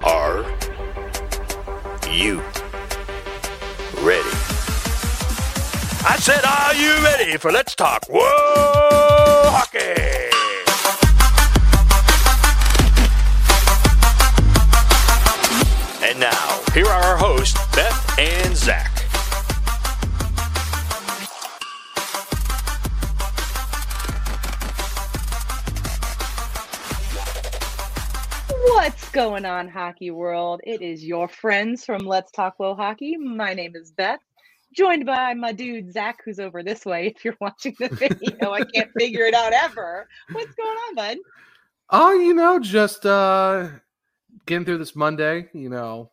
Are you ready? I said, are you ready for Let's Talk Whoa Hockey? And now, here are our hosts, Beth and Zach. Going on, hockey world? It is your friends from Let's Talk Low Hockey. My name is Beth, joined by my dude Zach, who's over this way. If you're watching the video, I can't figure it out ever. What's going on, bud? Oh, you know, just uh getting through this Monday, you know,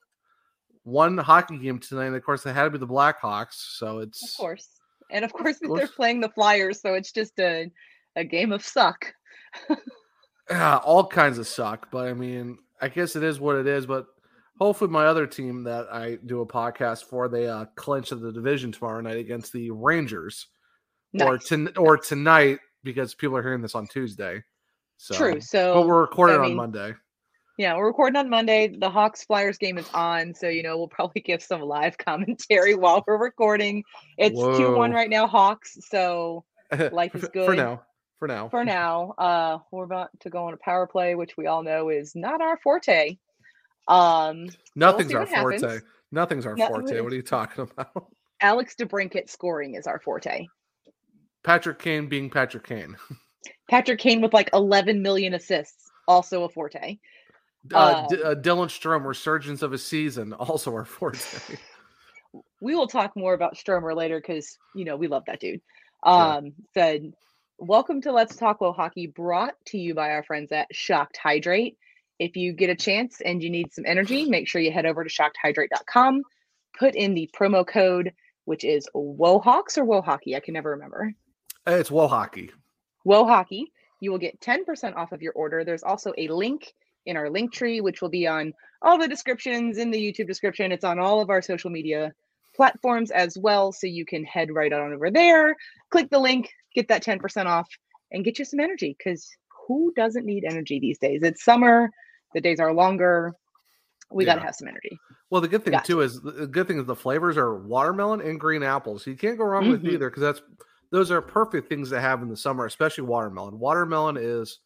one hockey game tonight, and of course it had to be the Blackhawks, so it's Of course, and of course Of course. they're playing the Flyers, so it's just a a game of suck. yeah, all kinds of suck, but I mean, I guess it is what it is, but hopefully my other team that I do a podcast for, they uh clinch of the division tomorrow night against the Rangers. Or Nice. to, or tonight because people are hearing this on Tuesday. So True. So, but we're recording I on Monday. Yeah, we're recording on Monday. The Hawks Flyers game is on, so you know we'll probably give some live commentary while we're recording. It's two one right now, Hawks. So life is good for now. For now. for now, uh, we're about to go on a power play, which we all know is not our forte. Um, Nothing's see our forte. happens. Nothing's our No- forte. What are you talking about? Alex DeBrincat scoring is our forte. Patrick Kane being Patrick Kane. Patrick Kane with like 11 million assists, also a forte. Uh, D- Um, uh, Dylan Strome, resurgence of a season, also our forte. we will talk more about Stromer later because you know we love that dude. Yeah. Um, said, "Welcome to Let's Talk Low Hockey," brought to you by our friends at Shocked Hydrate. If you get a chance and you need some energy, make sure you head over to shockedhydrate.com. Put in the promo code, which is WoHawks or WoHockey. I can never remember. it's Woe Hockey. WoHockey. You will get 10% off of your order. There's also a link in our link tree, which will be on all the descriptions in the YouTube description. It's on all of our social media platforms as well. So you can head right on over there, click the link, get that 10% off, and get you some energy because who doesn't need energy these days? It's summer, the days are longer. We got to have some energy. Well, the good thing Gotcha. too is the good thing is the flavors are watermelon and green apple, so you can't go wrong with Mhm. either because that's those are perfect things to have in the summer, especially watermelon. Watermelon is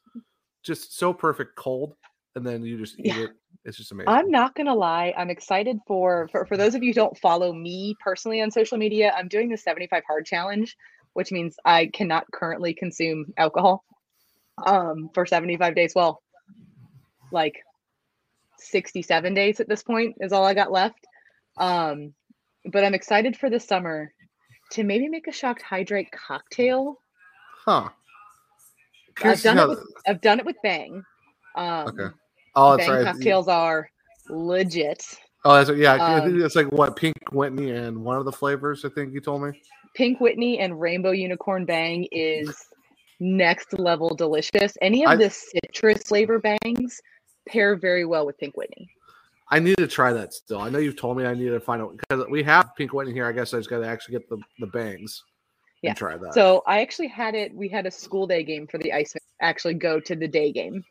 just so perfect cold, and then you just eat Yeah. it. It's just amazing. I'm not gonna lie. I'm excited for, for for those of you who don't follow me personally on social media. I'm doing the 75 hard challenge, which means I cannot currently consume alcohol um for 75 days. Well, like 67 days at this point is all I got left. Um, but I'm excited for the summer to maybe make a shocked hydrate cocktail. huh? I've done it with I've done it with Bang. Um, Okay. Oh, Bang right. cocktails are legit. Oh, that's. Yeah, Um, it's like what pink Whitney and one of the flavors. I think you told me. Pink Whitney and Rainbow Unicorn Bang is next level delicious. Any of I- the citrus flavor bangs pair very well with Pink Whitney. I need to try that still. I know you've told me I need to find out because we have pink Whitney here. I guess I just got to actually get the the bangs. Yeah. And try that. So I actually had it. We had a school day game for the ice. Actually, go to the day game,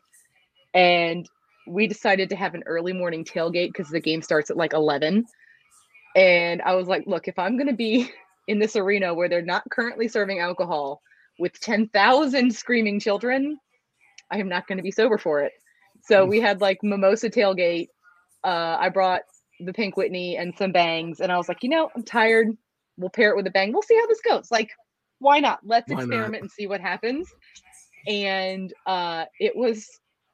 and we decided to have an early morning tailgate because the game starts at like eleven. And I was like, look, if I'm going to be in this arena where they're not currently serving alcohol with ten thousand screaming children, I am not going to be sober for it. So we had like mimosa tailgate. Uh, I brought the pink Whitney and some bangs, and I was like, you know, I'm tired. We'll pair it with a bang. We'll see how this goes. Like, why not? Let's Why not? experiment and see what happens. And uh, it was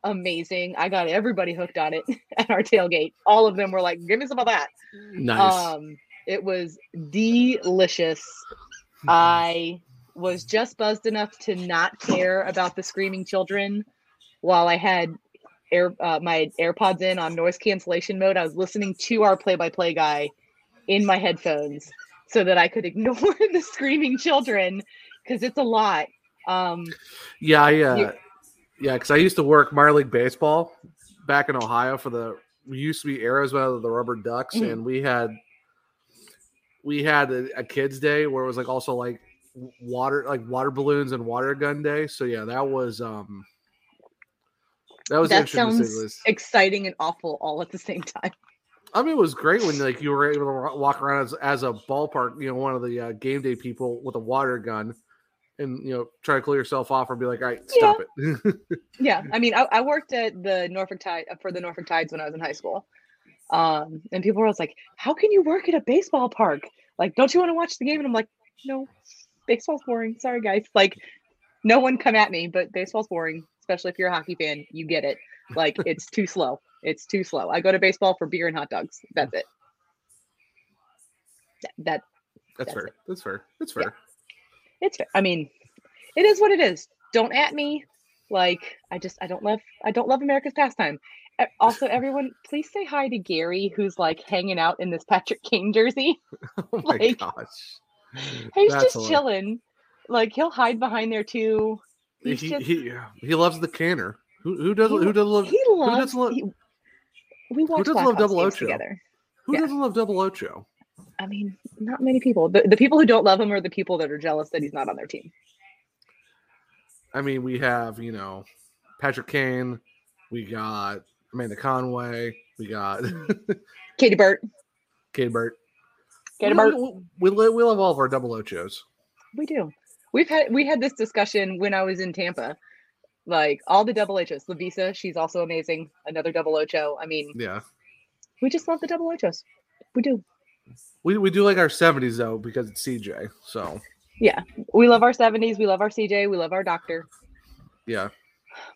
amazing. I got everybody hooked on it at our tailgate. All of them were like, "Give me some of that." nice. Um, it was delicious. I was just buzzed enough to not care about the screaming children while I had air uh, my AirPods in on noise cancellation mode. I was listening to our play-by-play guy in my headphones so that I could ignore the screaming children because it's a lot. Um, Yeah, yeah, You- yeah. Because I used to work minor league baseball back in Ohio for the we used to be Arizona, the Rubber Ducks, Mhm. and we had we had a, a kids' day where it was like also like water like water balloons and water gun day. So yeah, that was um that was that interesting. to say sounds exciting and awful all at the same time. I mean, it was great when like you were able to walk around as, as a ballpark, you know, one of the uh, game day people with a water gun, and you know, try to clear yourself off or be like, "All right, stop it." Yeah, I mean, I, I worked at the Norfolk Tide for the Norfolk Tides when I was in high school, um, and people were always like, "How can you work at a baseball park? Like, don't you want to watch the game?" And I'm like, "No, baseball's boring. Sorry, guys. Like, no one come at me, but baseball's boring, especially if you're a hockey fan. You get it. Like, it's too slow. It's too slow. I go to baseball for beer and hot dogs. That's it. That, that That's That's fair. it. That's fair. That's Yeah. It's. I mean, it is what it is. Don't at me. Like, I just, I don't love, I don't love America's pastime. Also, everyone, please say hi to Gary, who's like hanging out in this Patrick Kane jersey. Oh my Like, gosh. He's That's just hilarious. chilling. Like he'll hide behind there too. He, He's he, just- he, he loves the Kaner. Who who doesn't He- who doesn't love He loves. doesn't love- he- we watch doesn't love Double Ocho? together. who yeah. doesn't love Double Ocho? I mean, not many people. The, the people who don't love him are the people that are jealous that he's not on their team. I mean, we have you know Patrick Kane, we got Amanda Conway, we got Katie Burt. Katie Burt. Katie we, Burt. we, we, we love all of our Double Ochos. We do. We've had we had this discussion when I was in Tampa. Like all the double H's. Lavisa, she's also amazing. Another double Ocho. I mean, Yeah, we just love the double Ochos. We do. We we do like our seventies though because it's CJ. So Yeah. We love our 70s. We love our CJ. We love our doctor yeah,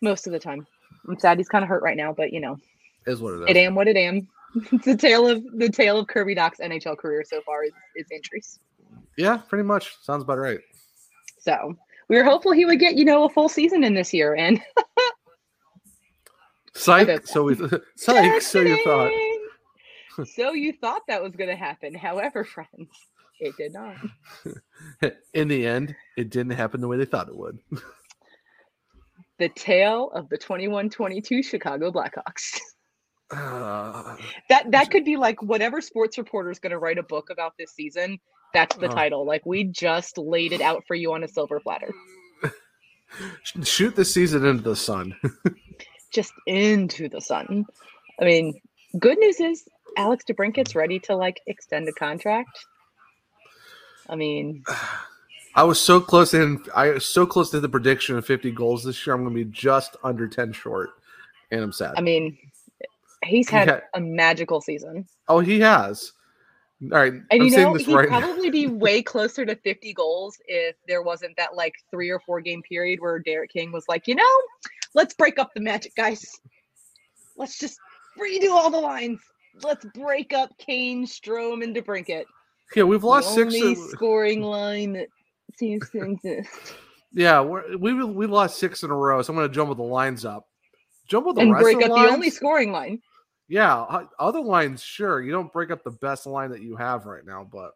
most of the time. I'm sad he's kind of hurt right now, but you know, is what it is. it am what it am. it's the tale of the tale of Kirby Dach's NHL career so far is, is injuries. Yeah, pretty much sounds about right. So we were hopeful he would get, you know, a full season in this year. And Psych. So we psych. So you thought. So you thought that was going to happen. However, friends, it did not. In the end, it didn't happen the way they thought it would. The tale of the 21-22 Chicago Blackhawks. Uh, That that could be like whatever sports reporter is going to write a book about this season. That's the Oh. title. Like we just laid it out for you on a silver platter. shoot the season into the sun. Just into the sun. I mean, good news is Alex DeBrincat's ready to like extend a contract. I mean, I was so close in. I was so close to the prediction of 50 goals this year. I'm going to be just under 10 short, and I'm sad. I mean, he's He had had- a magical season. oh, he has. All right, And I'm you know, this he'd right now. probably be way closer to 50 goals if there wasn't that like three or four game period where Derek King was like, you know, let's break up the magic, guys. Let's just redo all the lines. Let's break up Kane, Strome, and DeBrincat. Yeah, we've The lost six. only in- scoring line that seems to exist. yeah, we we lost six in a row. So I'm going to jumble the lines up. Jumble the and rest break of the up lines. the only scoring line. Yeah, other lines, sure. You don't break up the best line that you have right now, but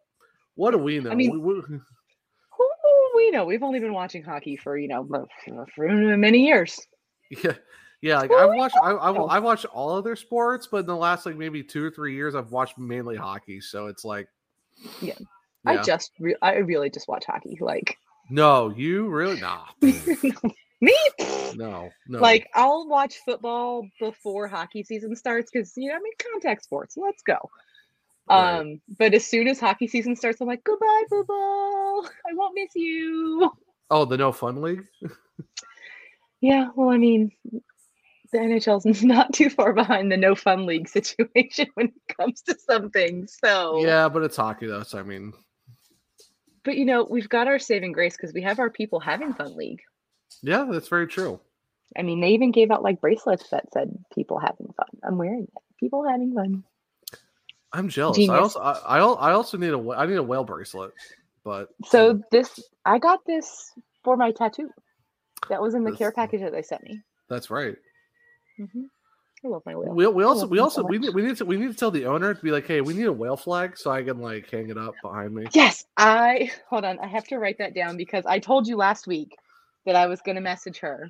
what do we know? I mean- We- we- Who who we know? We've only been watching hockey for, you know, for, for many years. yeah, yeah. Like I've watched, I, I've. I've watched all other sports, but in the last like maybe two or three years, I've watched mainly hockey. So it's like, Yeah. I just, re- I really just watch hockey. Like, no, you really nah, me? no, no. Like I'll watch football before hockey season starts because you know I mean contact sports. Let's go. Right. Um, but as soon as hockey season starts, I'm like, goodbye, football. I won't miss you. oh, the no fun league. Yeah, well, I mean, the NHL's not too far behind the no fun league situation when it comes to some things. So Yeah, but it's hockey though. So I mean, but you know, we've got our saving grace because we have our people having fun league. yeah, that's very true. I mean, they even gave out like bracelets that said people having fun. I'm wearing it. People having fun. I'm jealous. I also, I, I also need a, I need a whale bracelet, but So this, I got this for my tattoo. That was in the care package that they sent me. that's right. Hmm I love my whale. We, we also we also so we need, we need to we need to tell the owner to be like, hey, we need a whale flag so I can like hang it up behind me. Yes, I hold on. I have to write that down because I told you last week that I was going to message her.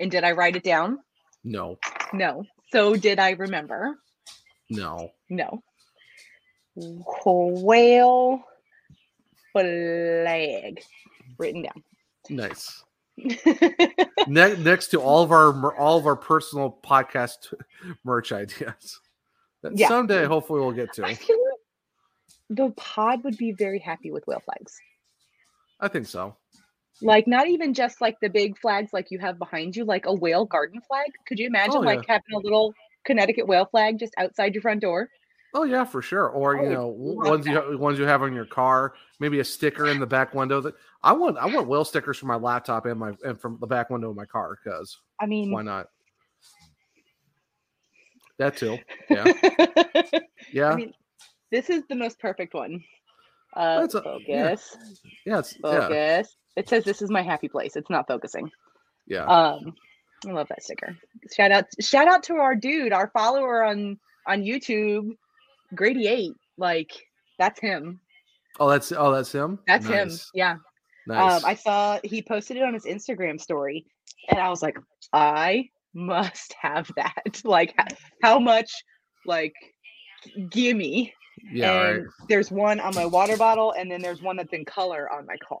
And did I write it down? No, No. So did I remember? no. No. Whale flag written down. Nice. Ne- next to all of our all of our personal podcast merch ideas that Yeah. someday hopefully we'll get to. I feel like the pod would be very happy with whale flags. I think so. Like not even just like the big flags like you have behind you, like a whale garden flag. Could you imagine Oh, yeah. like having a little Connecticut whale flag just outside your front door? Oh yeah, for sure. Or you know, ones you ones you have on your car, maybe a sticker in the back window. That I want. I want whale stickers for my laptop and my and from the back window of my car. Because I mean, why not? That too. Yeah. Yeah. I mean, this is the most perfect one. Uh, That's a- yeah. focus, yeah. It's, yeah. focus. It says this is my happy place. It's not focusing. Yeah. Um, I love that sticker. Shout out, shout out to our dude, our follower on on YouTube, Grady Eight. Like that's him. oh, that's oh, that's him. That's him. Yeah. Nice. Um, I saw he posted it on his Instagram story, and I was like, I must have that. Like, how much? Like, gimme. yeah. Right. there's one on my water bottle, and then there's one that's in color on my car.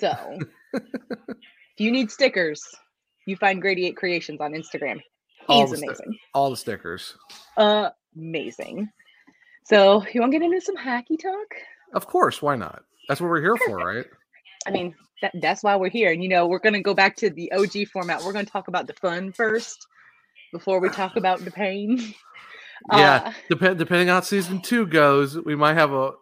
So, if you need stickers, you find Grady Eight Creations on Instagram. All He's the sti- amazing. all the stickers. Uh, Amazing. So, you want to get into some hacky talk? Of course. Why not? That's what we're here for, right? I mean, that, that's why we're here. And, you know, we're going to go back to the OG format. We're going to talk about the fun first before we talk about the pain. Yeah. Uh, Depend depending on how season two goes, we might have a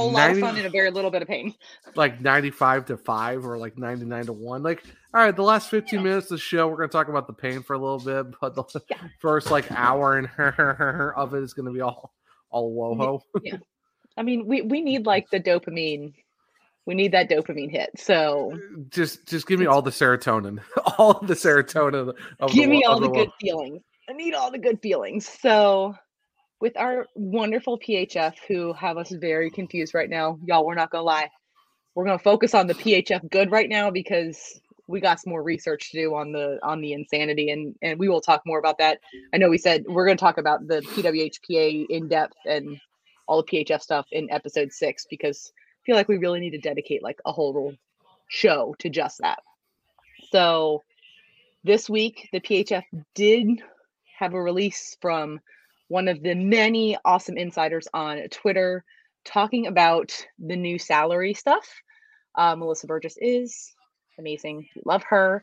whole lot of fun and a very little bit of pain. like 95 to 5 or like 99 to 1 like all right the last 15 minutes of the show we're going to talk about the pain for a little bit but the first like hour and of it is going to be all all woho I mean, we, we need like the dopamine. We need that dopamine hit. So just just give me all the serotonin all of the serotonin give the, me all the wo- good feelings. I need all the good feelings. So with our wonderful PHF who have us very confused right now, y'all, we're not gonna lie. We're gonna focus on the PHF good right now because we got some more research to do on the on the insanity and and we will talk more about that. I know we said we're gonna talk about the PWHPA in depth and all the PHF stuff in episode six because I feel like we really need to dedicate like a whole show to just that. So this week the PHF did have a release from one of the many awesome insiders on Twitter talking about the new salary stuff. Uh, Melissa Burgess is amazing. Love her.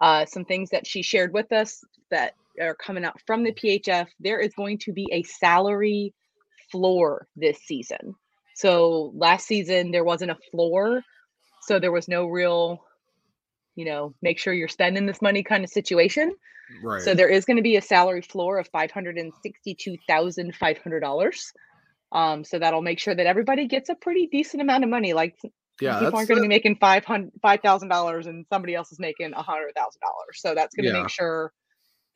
Uh, some things that she shared with us that are coming out from the PHF. There is going to be a salary floor this season. So last season there wasn't a floor, so there was no real, you know, make sure you're spending this money kind of situation. right So there is going to be a salary floor of five hundred and sixty-two thousand five hundred dollars. Um, so that'll make sure that everybody gets a pretty decent amount of money. Like yeah people aren't going to be making five hundred five thousand dollars and somebody else is making a hundred thousand dollars. So that's going to Yeah. make sure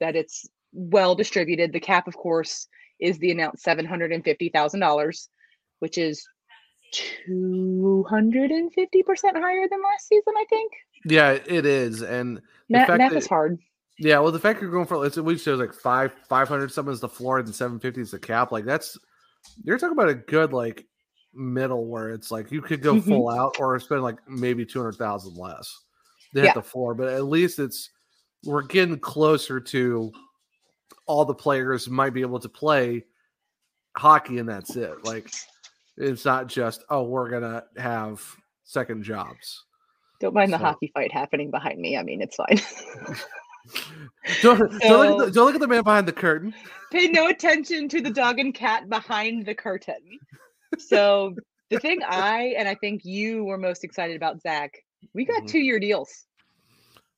that it's well distributed. The cap, of course, is the announced seven hundred and fifty thousand dollars, which is two hundred and fifty percent higher than last season. I think yeah it is and math, math that- is hard. Yeah, well, the fact you're going for it's we shows like five five hundred something is the floor and seven fifty is the cap. Like that's you're talking about a good like middle where it's like you could go Mhm. full out or spend like maybe two hundred thousand less to hit the floor, but at least it's we're getting closer to all the players might be able to play hockey and that's it. Like it's not just oh we're gonna have second jobs. Don't mind the hockey fight happening behind me. I mean, it's fine. don't, don't, look at the, don't look at the man behind the curtain. Pay no attention to the dog and cat behind the curtain. So the thing I and I think you were most excited about, Zach, we got Mhm. two year deals.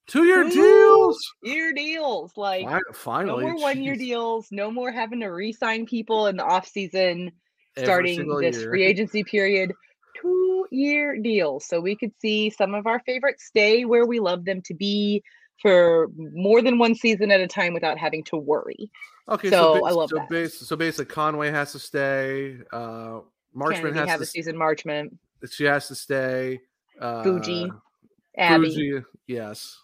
Two year Two deals. Year deals. Like Finally, no more one year deals, no more having to re-sign people in the off season, starting this year. free agency period. Two year deals. So we could see some of our favorites stay where we love them to be for more than one season at a time without having to worry. Okay, So, so, I love so that. Base, so basically, Conway has to stay. Uh, Marchment Kennedy has have to. a season Marchment. She has to stay. Uh, Fuji, Abby. Fuji, yes.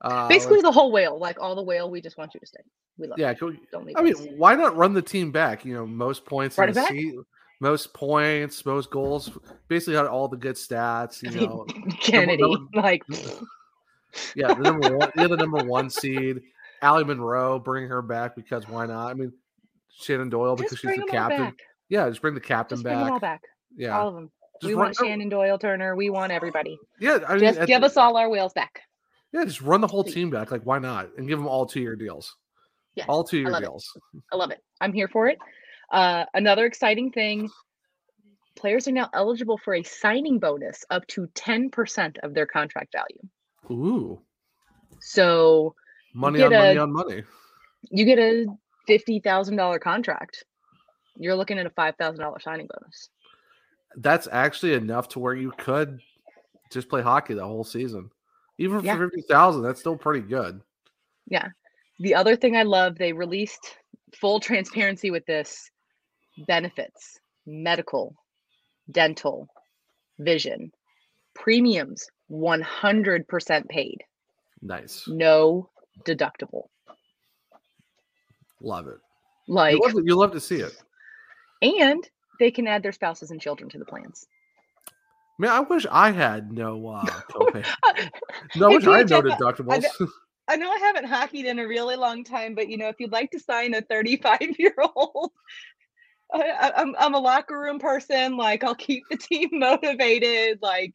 Uh, Basically the whole whale, like all the whale, we just want you to stay. We love yeah. you. Don't leave I mean, why not run the team back? You know, most points Run in the back? se- most points, most goals. Basically, had all the good stats. You know, Kennedy, number- like yeah, the number one, the number one seed. Allie Munroe, bring her back because why not? I mean, Shannon Doyle because she's the captain. Yeah, just bring the captain Just bring them all back. back. Yeah, All of them. Just we run- want Shannon Doyle Turner. We want everybody. yeah. I mean, Just give the- us all our wheels back. Yeah, just run the whole Please. team back. Like, why not? And give them all two year deals. Yeah, all two I year it. deals. I love it. I'm here for it. Uh, another exciting thing players are now eligible for a signing bonus up to 10% of their contract value. Ooh, So money on money on money. you get a $50,000 contract. You're looking at a $5,000 signing bonus. That's actually enough to where you could just play hockey the whole season. Even for Yeah. fifty thousand, that's still pretty good. Yeah. The other thing I love, they released full transparency with this benefits, medical, dental, vision, premiums 100% paid, Nice, no deductible. love it. Like, you, love to, you love to see it. and they can add their spouses and children to the plans. Man, I wish I had no uh, copay. No, I wish I had no Jeff, I- deductibles. I know I haven't hockeyed in a really long time, but you know, if you'd like to sign a 35 year old, I, I'm I'm a locker room person. Like I'll keep the team motivated. Like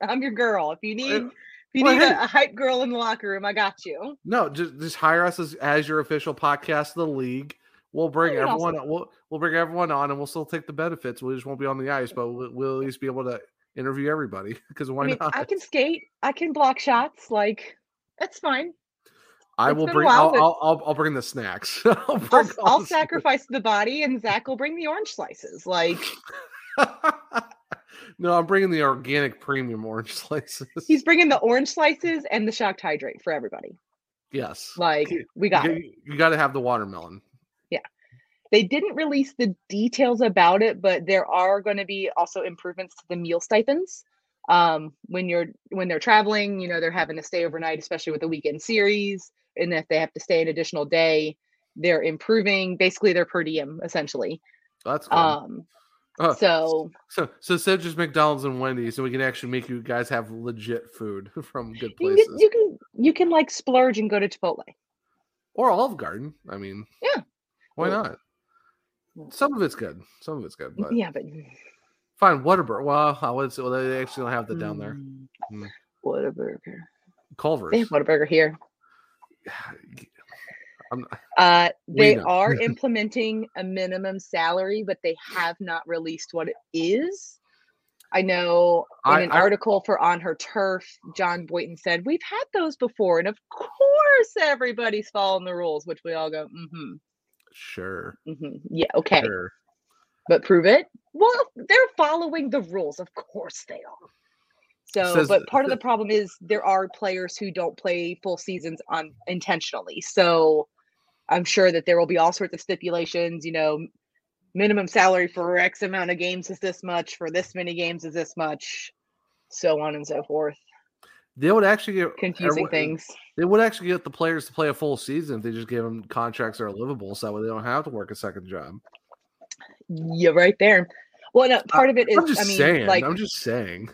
I'm your girl. If you need if you well, need hey. a, a hype girl in the locker room, I got you. No, just just hire us as, as your official podcast of the league. We'll bring everyone. We'll we'll bring everyone on, and we'll still take the benefits. We just won't be on the ice, but we'll, we'll at least be able to interview everybody. Because why I mean, not? I can skate. I can block shots. Like that's fine. I it's will bring. I'll, I'll, I'll I'll bring the snacks. I'll, bring I'll, the sacrifice the body, and Zach will bring the orange slices. Like no, I'm bringing the organic premium orange slices. he's bringing the orange slices and the shocked hydrate for everybody. yes, Like we got you, you got to have the watermelon. Yeah, they didn't release the details about it, but there are going to be also improvements to the meal stipends. Um, when you're when they're traveling, you know, they're having to stay overnight, especially with the weekend series, and if they have to stay an additional day, they're improving basically their per diem essentially. That's good. Um, Uh, so so so instead just McDonald's and Wendy's, so we can actually make you guys have legit food from good you can, places. you can you can like splurge and go to Chipotle. or Olive Garden. I mean, Yeah. why not? Some of it's good. Some of it's good, but yeah, but fine. Whataburger. Well, I would say well, they actually don't have that down there. Mm, Mm. Whataburger. Culver's. They have Whataburger here. Uh, they are implementing a minimum salary, but they have not released what it is. I know in I- an I- article for On Her Turf, John Boynton said, We've had those before. And of course, everybody's following the rules, which we all go, mm-hmm, sure. mm-hmm. Yeah, okay. Sure. But prove it. Well, they're following the rules. Of course they are. So, Says- but part of the problem is there are players who don't play full seasons on intentionally. So, I'm sure that there will be all sorts of stipulations. You know, minimum salary for X amount of games is this much. For this many games is this much. So on and so forth. They would actually get Confusing things. They would actually get the players to play a full season if they just gave them contracts that are livable, so that way they don't have to work a second job. Yeah, right there. Well, no, part of it is. I'm just I mean, saying. like I'm just saying.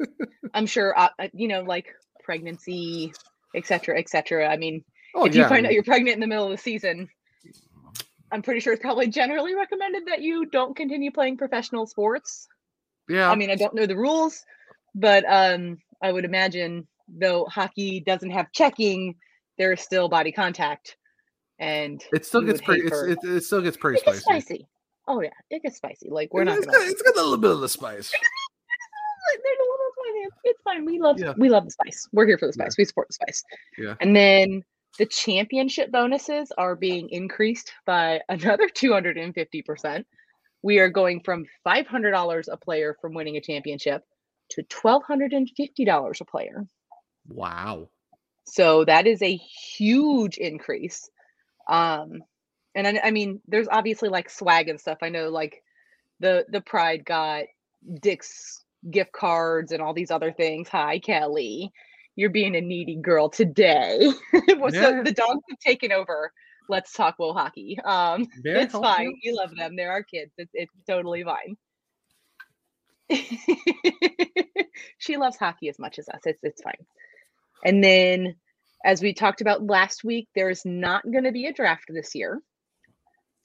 I'm sure, uh, uh, you know, like pregnancy, etc., cetera, et cetera. I mean, Oh, if you yeah, I find out you're pregnant in the middle of the season, I'm pretty sure it's probably generally recommended that you don't continue playing professional sports. yeah. I mean, I don't know the rules, but um, I would imagine though hockey doesn't have checking, there is still body contact, and It still gets pretty. It's, it, it still gets pretty it gets spicy. Oh yeah, it gets spicy. Like we're not gonna. got, it's got a little bit of the spice. There's a little spice. It's fine. We love Yeah. we love the spice. We're here for the Yeah. spice. We support the spice. Yeah. And then the championship bonuses are being increased by another 250%. We are going from $500 a player from winning a championship to $1,250 a player. Wow. So that is a huge increase. Um, and I, I mean, there's obviously like swag and stuff. I know like the the Pride got Dick's gift cards and all these other things. Hi, Kelly. You're being a needy girl today. Well, Yeah. So the dogs have taken over. Let's talk Will hockey. Um, Yeah, it's help fine. you. You love them. They're our kids. It's, it's totally fine. she loves hockey as much as us. It's it's fine. And then, as we talked about last week, there is not going to be a draft this year.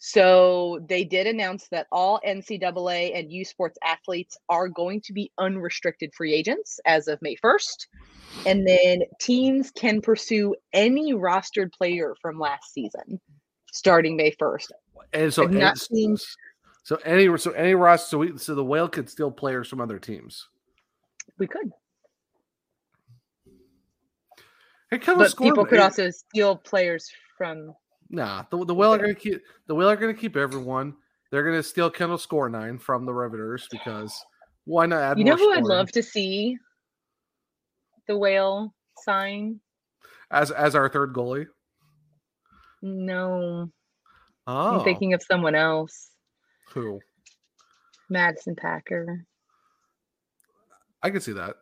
So they did announce that all NCAA and U Sports athletes are going to be unrestricted free agents as of May 1st. And then teams can pursue any rostered player from last season starting May 1st. And so, and- seen- so any so any roster so we so the whale could steal players from other teams. We could. Hey, But people could also steal players from Nah, the, the whale are gonna keep the whale are gonna keep everyone. They're gonna steal Kendall score nine from the Riveters because why not add You know who I'd love to see the whale sign? as as our third goalie? No, Oh, I'm thinking of someone else. who? Madison Packer. I could see that.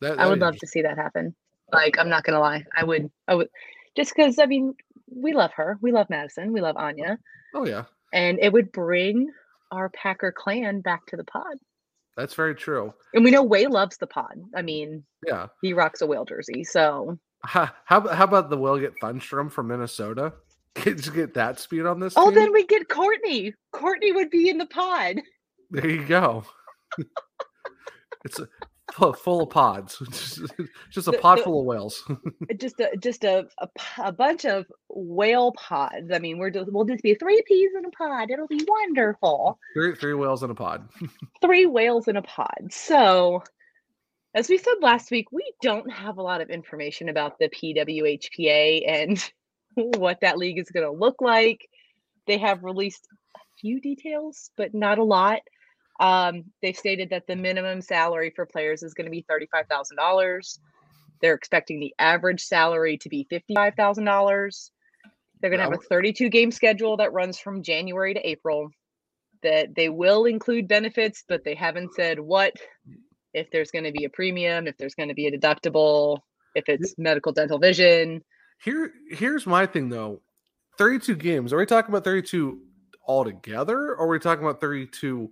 That, I that'd love to see that happen. Like, I'm not gonna lie. I would I would just because I mean we love her. We love Madison. We love oh, Anya. Oh yeah, And it would bring our Packer clan back to the pod. that's very true. And we know Way loves the pod. I mean, Yeah. he rocks a whale jersey. So How how, about- how about the whale get Thunstrom from Minnesota? Get, just get that speed on this. Oh, team? then we get Courtney. Courtney would be in the pod. There you go. it's a, full, of pods. Just, a The- pod the- full of whales. Uh, just a just a a bunch of whale pods. I mean, we're just we'll just be three peas in a pod. It'll be wonderful. three three whales in a pod. Three whales in a pod. So, as we said last week, we don't have a lot of information about the PWHPA and what that league is going to look like. They have released a few details, but not a lot. Um, they've stated that the minimum salary for players is going to be thirty-five thousand dollars. They're expecting the average salary to be fifty-five thousand dollars. They're going to have a thirty-two game schedule that runs from January to April. That they will include benefits, but they haven't said what. If there's going to be a premium, if there's going to be a deductible, if it's medical, dental, vision. Here here's my thing though. 32 games. Are we talking about 32 altogether or are we talking about 32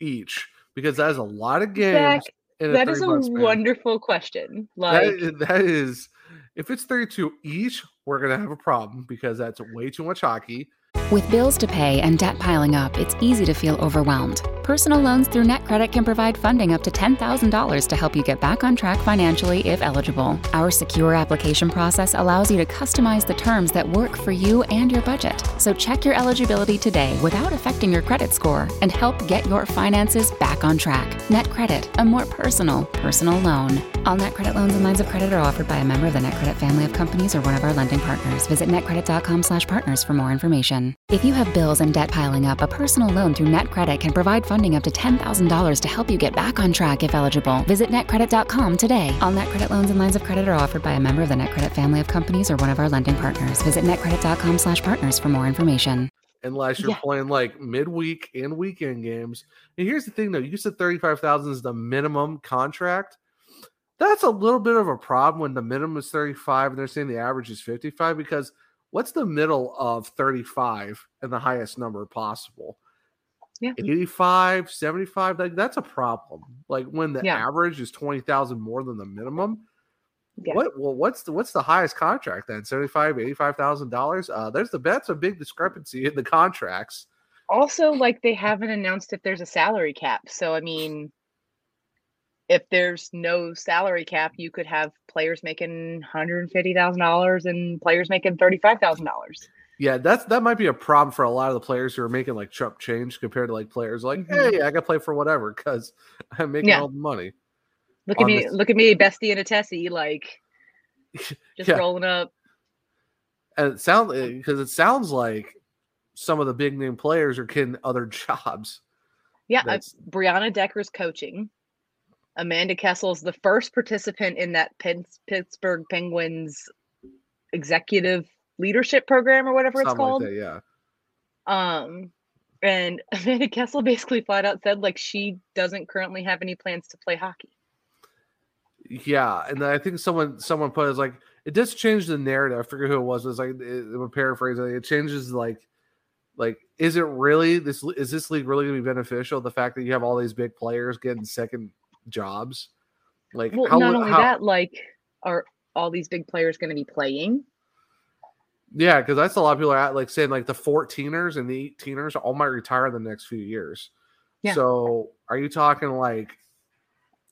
each? Because that is a lot of games. Zach, that is a 30-month span. wonderful question. Like, that is if it's 32 each, we're gonna have a problem because that's way too much hockey. With bills to pay and debt piling up, it's easy to feel overwhelmed. Personal loans through NetCredit can provide funding up to $10,000 to help you get back on track financially if eligible. Our secure application process allows you to customize the terms that work for you and your budget. So check your eligibility today without affecting your credit score and help get your finances back on track. NetCredit, a more personal, personal loan. All NetCredit loans and lines of credit are offered by a member of the NetCredit family of companies or one of our lending partners. Visit netcredit.com/partners for more information. If you have bills and debt piling up, a personal loan through NetCredit can provide funding up to $10,000 to help you get back on track if eligible. Visit netcredit.com today. All NetCredit loans and lines of credit are offered by a member of the NetCredit family of companies or one of our lending partners. Visit netcredit.com/partners for more information. unless you're Yeah. playing like midweek and weekend games. And here's the thing though, you said 35,000 is the minimum contract. That's a little bit of a problem when the minimum is 35 and they're saying the average is 55 because what's the middle of 35 and the highest number possible? Yeah. 85, 75, like that's a problem. Like when the Yeah. average is 20,000 more than the minimum. Yeah. What well what's the what's the highest contract then? 75, 85,000 dollars? Uh there's the that's a big discrepancy in the contracts. also like they haven't announced if there's a salary cap so i mean if there's no salary cap, you could have players making $150,000 and players making $35,000. Yeah, that's that might be a problem for a lot of the players who are making like chump change compared to like players like, Mhm. hey, I got to play for whatever because I'm making Yeah. all the money. Look at me, this- look at me, Bestie and a Tessie, like just Yeah. rolling up. And it sounds because it sounds like some of the big name players are getting other jobs. Yeah, Brianna Decker's coaching. Amanda Kessel's the first participant in that Pitts- Pittsburgh Penguins executive leadership program or whatever it's called. like that, yeah. Um, and Amanda Kessel basically flat out said like she doesn't currently have any plans to play hockey. Yeah, and I think someone someone put it as like it does change the narrative. I forget who it was. It was like it, I'm paraphrasing. It changes like like is it really this is this league really gonna be beneficial? The fact that you have all these big players getting second jobs, like Well, how, not only how- that, like are all these big players going to be playing? yeah, because that's a lot of people are at like saying like the 14ers and the 18ers all might retire in the next few years. Yeah. So are you talking like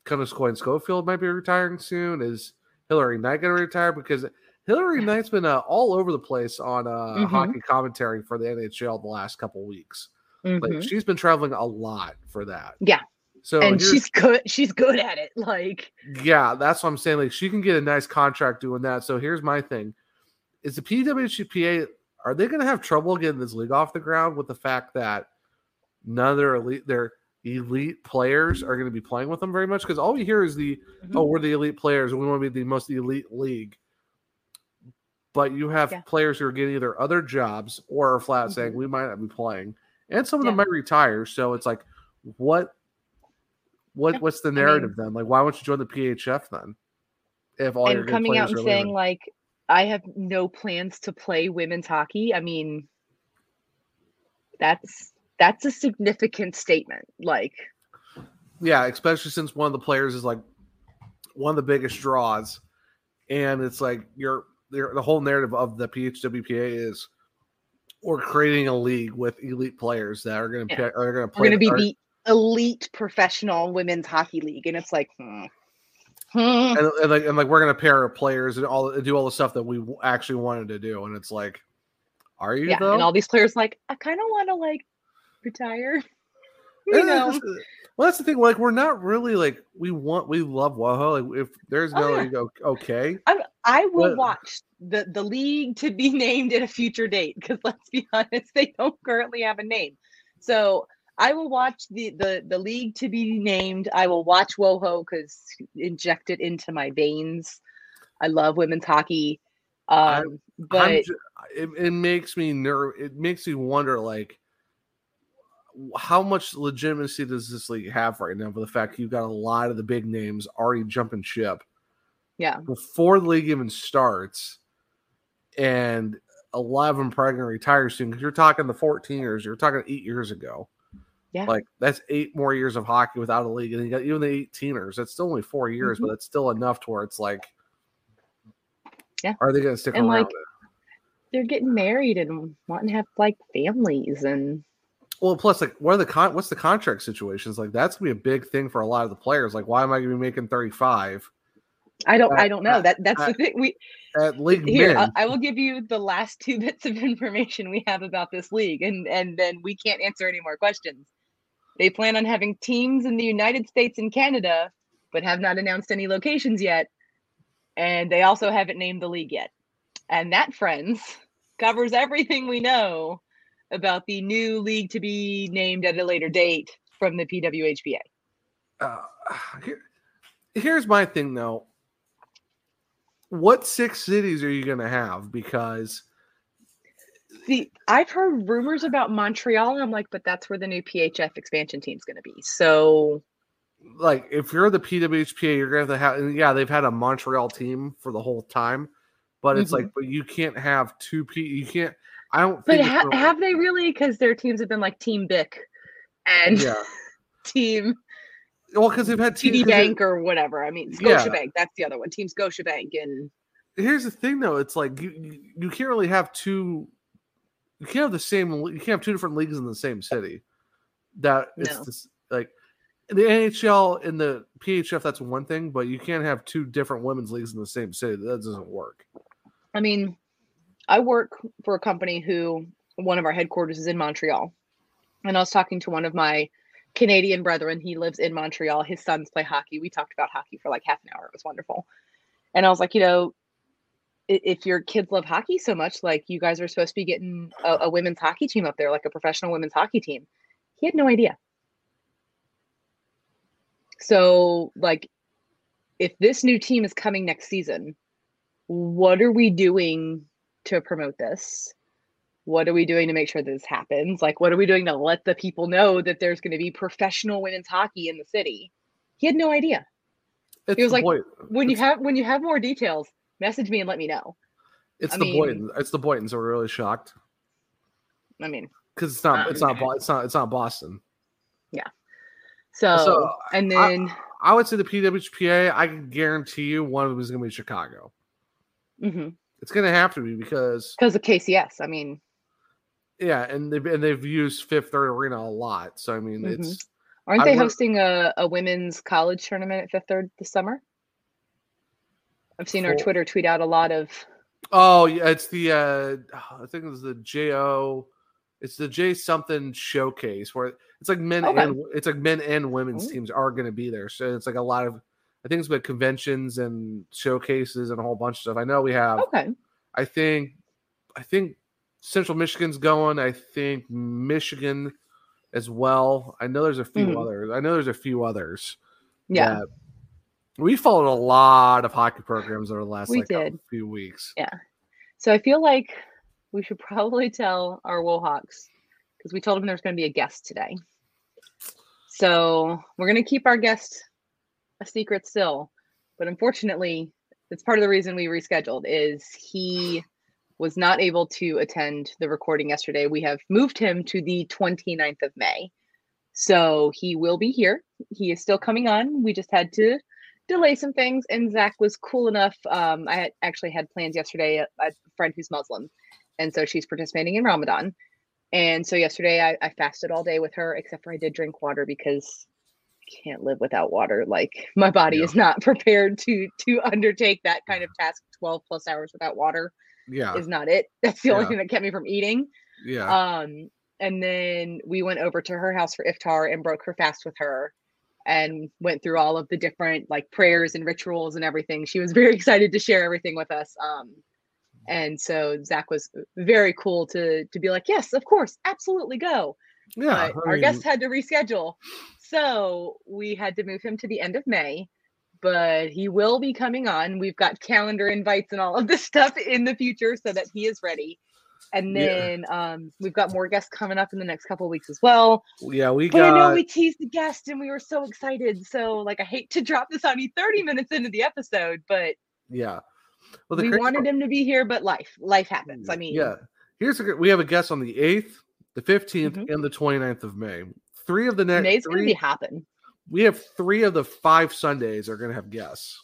Kunniskoy and Schofield might be retiring soon? Is Hilary Knight going to retire? Because Hilary Knight's been uh, all over the place on uh, Mhm. hockey commentary for the NHL the last couple weeks. Mhm. Like she's been traveling a lot for that. Yeah. So and she's good. She's good at it. Like, yeah, that's what I'm saying. Like she can get a nice contract doing that. So here's my thing: is the PWHPA are they going to have trouble getting this league off the ground with the fact that none of their elite their elite players are going to be playing with them very much? Because all we hear is the Mhm. oh we're the elite players and we want to be the most elite league. But you have Yeah. players who are getting either other jobs or are flat saying Mhm. we might not be playing, and some of them might retire. So it's like, what, what, what's the I mean- narrative then? Like, why won't you join the PHF then? If all your and coming out and saying leaving? like, I have no plans to play women's hockey. I mean, that's that's a significant statement. Like, yeah, especially since one of the players is like one of the biggest draws, and it's like you're you're- the whole narrative of the PHWPA is we're creating a league with elite players that are going to Yeah. are going to play. we're going to be elite professional women's hockey league, and it's like, hmm. Hmm. and, and like and like we're to pair players and all do all the stuff that we actually wanted to do, and it's like, are you yeah, though? and all these players like, I kind of want to like retire. You And know, just- well, that's the thing. Like, we're not really like we want. We love Woho. Like, if there's Oh, no yeah. like, okay, I I will What- watch the the league to be named at a future date because let's be honest, they don't currently have a name. So I will watch the the the league to be named. I will watch WoHo because inject it into my veins. I love women's hockey, um, but I'm ju- it, it makes me nerve. It makes me wonder, like, how much legitimacy does this league have right now? For the fact you've got a lot of the big names already jumping ship yeah, before the league even starts, and a lot of them probably going to retire soon. Because you're talking the 14ers, you're talking eight years ago. Yeah. Like that's eight more years of hockey without a league, and you got even the 18ers. That's still only four years, Mhm. but it's still enough to where it's like, Yeah. are they going to stick And, around? like, they're getting married and wanting to have like families and Well, plus, like, what are the con- what's the contract situations? Like, that's gonna be a big thing for a lot of the players. Like, why am I gonna be making thirty five I don't I Uh, don't know uh, that that's uh, the thing we at league here men? I, I will give you the last two bits of information we have about this league and and then we can't answer any more questions they plan on having teams in the united states and canada but have not announced any locations yet and they also haven't named the league yet and that friends covers everything we know about the new league to be named at a later date from the pwhpa uh, here, here's my thing though. What six cities are you gonna have? Because See, I've heard rumors about Montreal. and I'm like, but that's where the new PHF expansion team's going to be. So, like, if you're the PWHPA, you're gonna have to have. Yeah, they've had a Montreal team for the whole time, but it's Mhm. like, but you can't have two P. You can't. I don't. but think ha- gonna- have they really? Because their teams have been like Team Bic and Yeah. Team Well, because they've had. TD Bank or whatever. I mean, Yeah. Scotiabank. That's the other one. Team Scotiabank. And here's the thing though it's like you, you can't really have two you can't have the same you can't have two different leagues in the same city that it's No. this, like the NHL and the PHF, that's one thing, but you can't have two different women's leagues in the same city. That doesn't work. I mean, I work for a company who one of our headquarters is in Montreal. And I was talking to one of my Canadian brethren. He lives in Montreal. His sons play hockey. We talked about hockey for like half an hour. It was wonderful. And I was like, you know, if your kids love hockey so much, like you guys are supposed to be getting a, a women's hockey team up there, like a professional women's hockey team. He had no idea. So, like, if this new team is coming next season, what are we doing to promote this? What are we doing to make sure this happens? Like, what are we doing to let the people know that there's going to be professional women's hockey in the city? He had no idea. It's he was like, boy- when you have when you have more details, message me and let me know. It's I the mean- Boydens. It's the Boydens that were really shocked I mean, because it's not. Um, It's not. It's not. It's not Boston. yeah. So, So, and then I would say the PWHPA. I can guarantee you one of them is going to be Chicago. because It's going to have to be because because of KCS, I mean, yeah, and they've and they've used Fifth Third Arena a lot. So I mean, Mhm. it's aren't I they hosting a, a women's college tournament at Fifth Third this summer? I've seen our Twitter tweet out a lot of oh yeah, it's the uh I think it's the JO. It's the J something showcase where it's like men Okay. and it's like men and women's Ooh. teams are going to be there. So it's like a lot of I think it's about conventions and showcases and a whole bunch of stuff. I know we have. okay. I think I think Central Michigan's going. I think Michigan as well. I know there's a few Mhm. others. I know there's a few others. Yeah. that- we followed a lot of hockey programs over the last We like did. few weeks. Yeah. So I feel like we should probably tell our Wohawks because we told them there's going to be a guest today. So we're going to keep our guest a secret still, but unfortunately, it's part of the reason we rescheduled is he was not able to attend the recording yesterday. We have moved him to the 29th of May. So he will be here. He is still coming on. We just had to delay some things and zach was cool enough um, i had actually had plans yesterday a, a friend who's muslim and so she's participating in ramadan. And so yesterday I, I fasted all day with her except for i did drink water because I can't live without water. Like my body is not prepared to to undertake that kind of task. 12 plus hours without water Yeah. is not it. That's the only Yeah. thing that kept me from eating. Yeah. um, and then we went over to her house for iftar and broke her fast with her and went through all of the different like prayers and rituals and everything. She was very excited to share everything with us. Um, and so Zach was very cool to to be like, yes, of course, absolutely go. yeah. I our guest had to reschedule, so we had to move him to the end of May. But he will be coming on. We've got calendar invites and all of this stuff in the future so that he is ready. And Yeah. then um, we've got more guests coming up in the next couple of weeks as well. yeah, we But I know we teased the guest and we were so excited. So like I hate to drop this on you 30 minutes into the episode, but yeah. Well, the we wanted part- him to be here, but life, life happens. I mean, yeah. Here's a we have a guest on the 8th, the 15th, Mhm. and the 29th of May. Three of the next May's gonna three, be hopping. we have three of the five Sundays are going to have guests.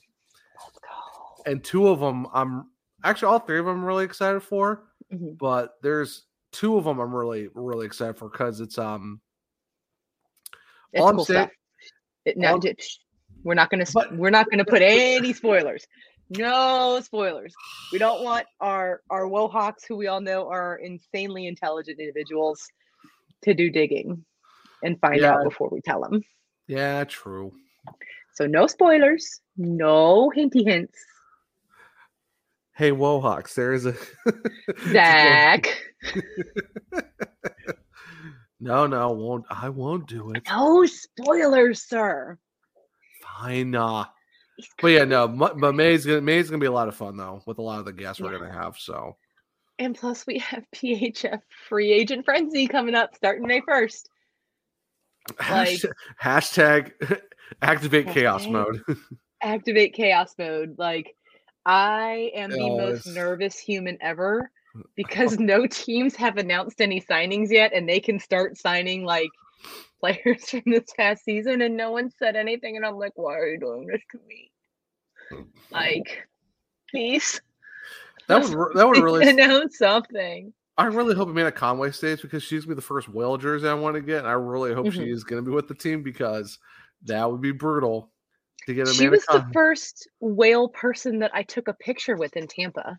Let's go. and two of them I'm actually all three of them I'm really excited for, Mhm. but there's two of them I'm really really excited for because it's um It's all cool saying- stuff. It, all- j- we're not gonna But- we're not gonna put any spoilers. No spoilers. We don't want our our Wohawks, who we all know are insanely intelligent individuals, to do digging and find Yeah. out before we tell them. yeah true So no spoilers, no hinty hints. Hey Wohawks there is a Zach, no no won't I won't do it. No spoilers, sir. fine uh, but yeah no but May's gonna May's gonna be a lot of fun though with a lot of the guests we're gonna have so. And plus, we have PHF free agent frenzy coming up starting May first. Like- hashtag, hashtag activate chaos mode. Activate chaos mode. Like I am the Oh, most nervous human ever mm, uh, because oh. no teams have announced any signings yet and they can start signing like players from this past season and no one said anything and I'm like, why are you doing this to me? Mm. Like, please. that would that would really announce something. I really hope Amanda Conway stays because she's gonna be the first whale jersey I want to get. And I really hope mm-hmm. she Mhm. is going to be with the team because That would be brutal to get She was the first whale person that I took a picture with in Tampa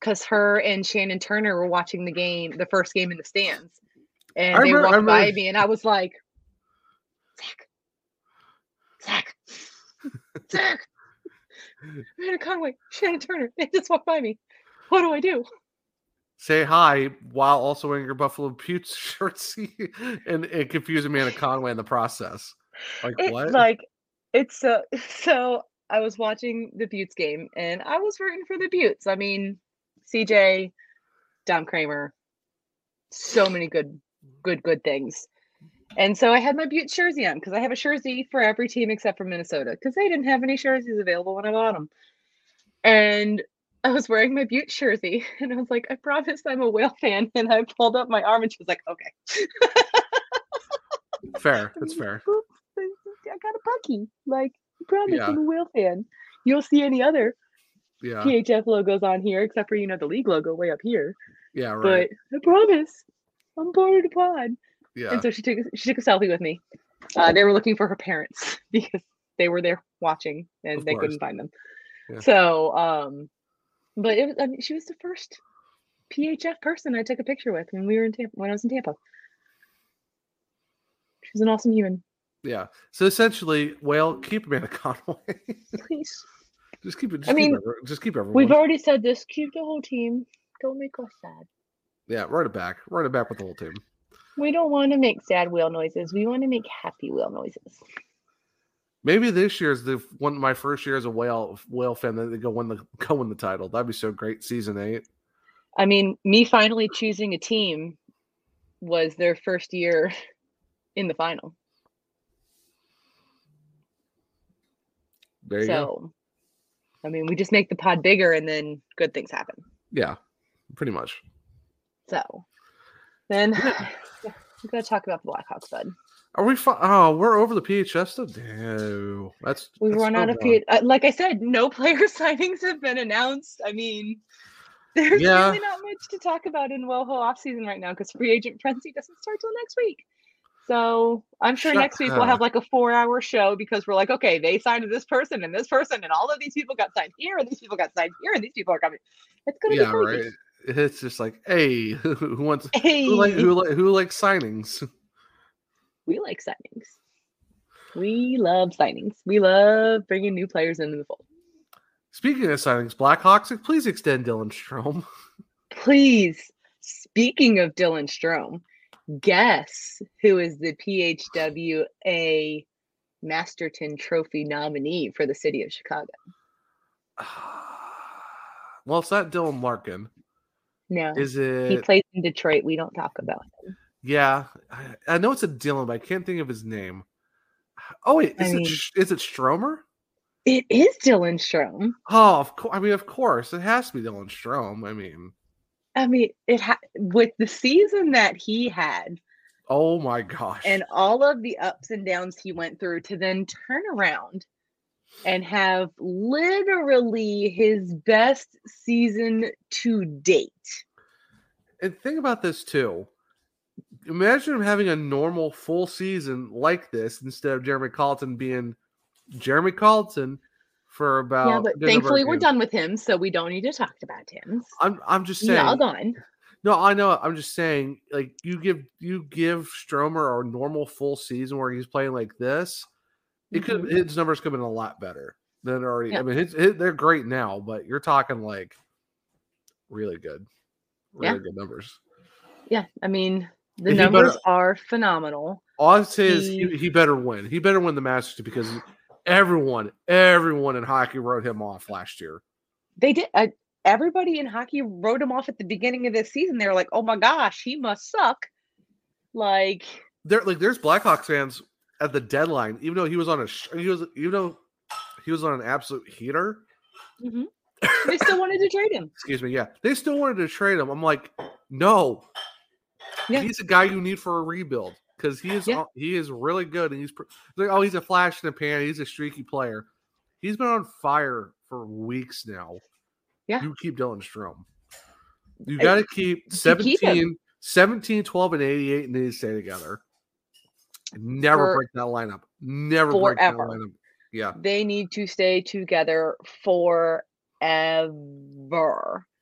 because her and Shannon Turner were watching the game, the first game in the stands. And I they remember- walked by me and I was like, Zach, Zach, Zach, Amanda Conway, Shannon Turner, they just walked by me. What do I do? Say hi while also wearing your Buffalo Beauts shirts and, and confuse Amanda Conway in the process. Like It's what? like it's so so I was watching the Beauts game and I was rooting for the Beauts. I mean, CJ, Dom Kremer, so many good, good, good things. And so I had my Beaut jersey on because I have a jersey for every team except for Minnesota because they didn't have any jerseys available when I bought them. And I was wearing my Beaut jersey and I was like, I promise I'm a whale fan. And I pulled up my arm and she was like, okay. fair. That's fair. Boop, I got a Bucky. Like, I promise Yeah. I'm a whale fan. You don't see any other Yeah. PHF logos on here except for, you know, the league logo way up here. Yeah, right. But I promise I'm part of the pod. yeah. And so she took a- she took a selfie with me. Uh, they were looking for her parents because they were there watching and Of they course. couldn't find them. Yeah. So, um, but it was, I mean, she was the first PHF person I took a picture with when we were in Tampa, when I was in Tampa. She was an awesome human. Yeah. So essentially, well, keep Amanda Conway. Please. just keep it. Just I mean, keep every- just keep everyone. We've already said this. Keep the whole team. Don't make us sad. yeah, run it back. Run it back with the whole team. We don't want to make sad whale noises. We want to make happy whale noises. Maybe this year's the one my first year as a whale whale fan that they go win the go win the title. That'd be so great. Season eight. I mean, me finally choosing a team was their first year in the final. There you go. So, I mean, we just make the pod bigger and then good things happen. Yeah, pretty much. So, then we're going to talk about the Blackhawks, bud. Are we? Fi- oh, we're over the PHF stuff. No, that's We've that's run so out of. P- uh, like I said, no player signings have been announced. I mean, there's Yeah. really not much to talk about in WoHo offseason right now because free agent frenzy doesn't start till next week. So I'm sure Shut next week we'll have like a four hour show because we're like, okay, they signed this person and this person, and all of these people got signed here, and these people got signed here, and these people are coming. It's gonna Yeah, be crazy. right. It's just like, hey, who wants? Hey, Who like who like who likes signings? we like signings. We love signings. We love bringing new players into the fold. Speaking of signings, Blackhawks, please extend Dylan Strome. Please, speaking of Dylan Strome, guess who is the PHWA Masterton Trophy nominee for the city of Chicago? Well, it's not Dylan Larkin. No, Is it? he plays in Detroit. We don't talk about him. Yeah, I, I know it's a Dylan, but I can't think of his name. Oh wait, I is mean- it Sh- it Stromer? It is Dylan Strome. Oh, of course. I mean, of course, it has to be Dylan Strome. I mean, I mean, it ha- with the season that he had oh my gosh. and all of the ups and downs he went through to then turn around and have literally his best season to date. And think about this too. Imagine him having a normal full season like this instead of Jeremy Colliton being Jeremy Colliton for about. yeah, but a good number of thankfully we're done with him, so we don't need to talk about him. I'm I'm just He's saying. all gone. No, I know. I'm just saying. Like you give you give Stromer a normal full season where he's playing like this, it could Mhm. his numbers could have been a lot better than already. I mean, his, his, they're great now, but you're talking like really good, really Yeah. good numbers. Yeah, I mean the numbers better- are phenomenal. All I'd say is he, He- he better win. He better win the Masters because everyone, everyone in hockey wrote him off last year. They did. Uh, everybody in hockey wrote him off at the beginning of this season. They were like, "Oh my gosh, he must suck." Like, There, like, there's Blackhawks fans at the deadline, even though he was on a, sh- he was, even though he was on an absolute heater. mhm. they still wanted to trade him. Excuse me. Yeah, they still wanted to trade him. I'm like, no, Yeah. he's a guy you need for a rebuild because he is Yeah. he is really good and he's like, oh, he's a flash in the pan. He's a streaky player. He's been on fire for weeks now. Yeah. you keep Dylan Strome. You got to keep to 17, keep 17, 12, and 88 need to stay together. Never For- break that lineup. Never break that Forever. lineup. Yeah. They need to stay together forever.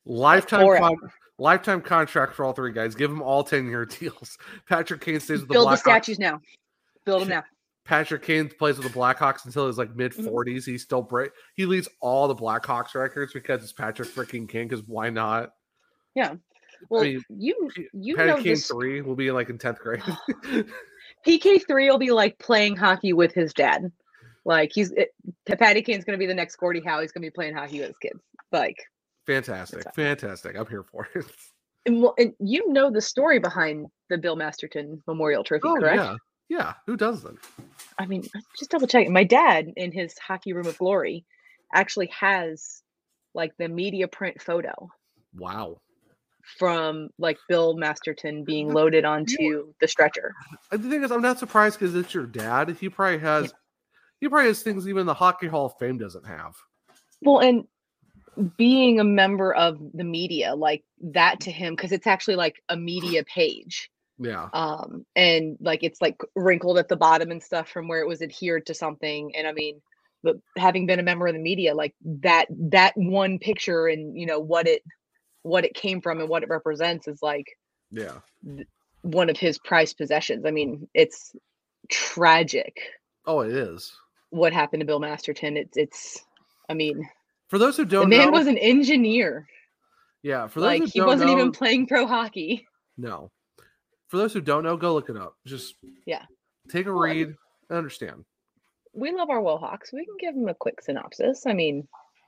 Lifetime Forever. con- lifetime contract for all three guys. Give them all 10 year deals. Patrick Kane stays with the Build the statues now. Build them now. Patrick Kane plays with the Blackhawks until his like mid Mm-hmm. 40s. He still break he leads all the Blackhawks records because it's Patrick freaking Kane. Because why not? Yeah. Well, mean, you you Patty know Kane this. three will be like in 10th grade. PK three will be like playing hockey with his dad. Like he's it, Patty Kane's gonna be the next Gordie Howe. He's gonna be playing hockey with his kids. Like, fantastic. Fantastic. I'm here for it. and, well, and you know the story behind the Bill Masterton Memorial Trophy, Oh correct? yeah. Yeah. Who doesn't? I mean, just double checking. My dad in his hockey room of glory actually has like the media print photo Wow. from like Bill Masterton being loaded onto the stretcher. The thing is, I'm not surprised because it's your dad. He probably has he probably has things even the Hockey Hall of Fame doesn't have. Well, and being a member of the media, like that to him, because it's actually like a media page. Yeah. Um, and like it's like wrinkled at the bottom and stuff from where it was adhered to something. And I mean, but having been a member of the media, like that that one picture and you know what it what it came from and what it represents is like Yeah. one of his prized possessions. I mean, it's tragic Oh, it is. what happened to Bill Masterton. It's it's I mean, For those who the don't man know, was an engineer. yeah. For those Like who he wasn't know, even playing pro hockey. No. For those who don't know, go look it up. Just Yeah. take a Well, I mean- read and understand. We love our Wohawks. We can give them a quick synopsis. I mean,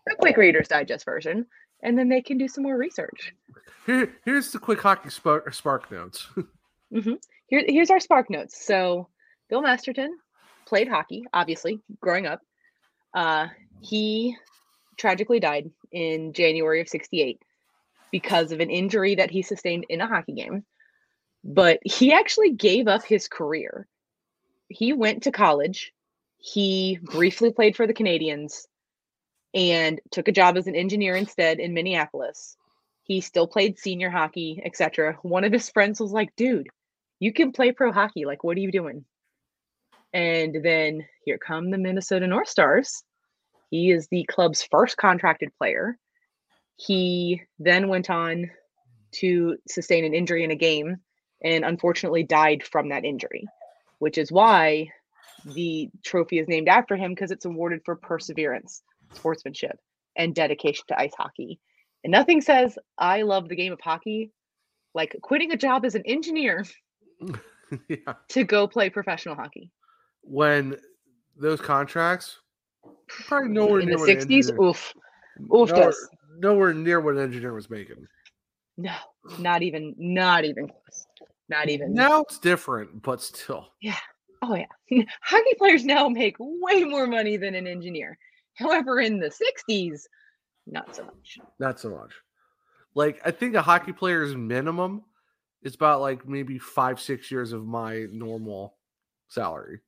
a quick Reader's Digest version, and then they can do some more research. Here, here's the quick hockey spark, spark notes. hmm Here, here's our spark notes. So, Bill Masterton played hockey, obviously, growing up. Uh, he tragically died in January of 68 because of an injury that he sustained in a hockey game. But he actually gave up his career. He went to college. He briefly played for the Canadiens and took a job as an engineer instead in Minneapolis. He still played senior hockey, etc. One of his friends was like, dude, you can play pro hockey. Like, what are you doing? And then here come the Minnesota North Stars. He is the club's first contracted player. He then went on to sustain an injury in a game and unfortunately died from that injury, which is why the trophy is named after him because it's awarded for perseverance, sportsmanship, and dedication to ice hockey. And nothing says, I love the game of hockey like quitting a job as an engineer yeah. to go play professional hockey. When those contracts, probably nowhere in near the what 60s, engineer- oof. Oof, nowhere, nowhere near what an engineer was making. No, not even, not even close. Not even. Now it's different, but still. Yeah. Oh, yeah. Hockey players now make way more money than an engineer. However, in the 60s, not so much. Not so much. Like I think a hockey player's minimum is about like maybe five, six years of my normal salary.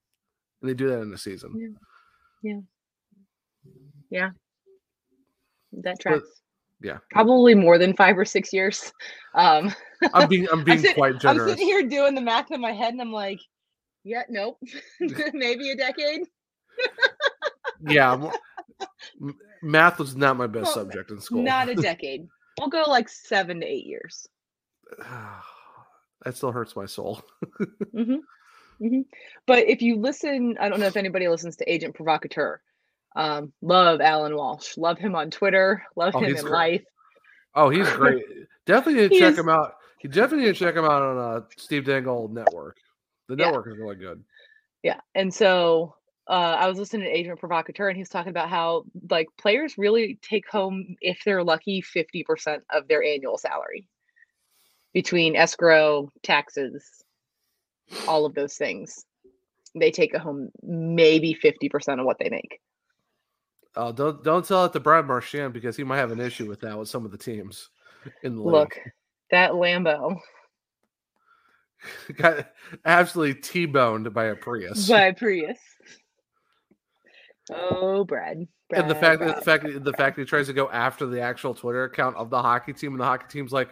And they do that in a season. Yeah. Yeah. That tracks. Yeah. Probably more than five or six years. Um, I'm being I'm being sit- quite generous. I'm sitting here doing the math in my head, and I'm like, yeah, nope, maybe a decade. yeah. Math was not my best Well, subject in school. Not a decade. We'll go like seven to eight years. that still hurts my soul. hmm hmm But if you listen, I don't know if anybody listens to Agent Provocateur. Um, love Allan Walsh. Love him on Twitter. Love Oh, him in great. life. Oh, he's great. definitely check him out. You definitely check him out on uh, Steve Dangle Network. The Yeah. network is really good. Yeah. And so uh, I was listening to Agent Provocateur, and he's talking about how like players really take home, if they're lucky, 50% of their annual salary between escrow, taxes, all of those things. They take home maybe 50% of what they make. Uh, don't don't tell it to Brad Marchand because he might have an issue with that with some of the teams in the league. Look, that Lambo got absolutely t-boned by a Prius. by a Prius. Oh, Brad. Brad and the fact that the fact that the fact that he tries to go after the actual Twitter account of the hockey team, and the hockey team's like,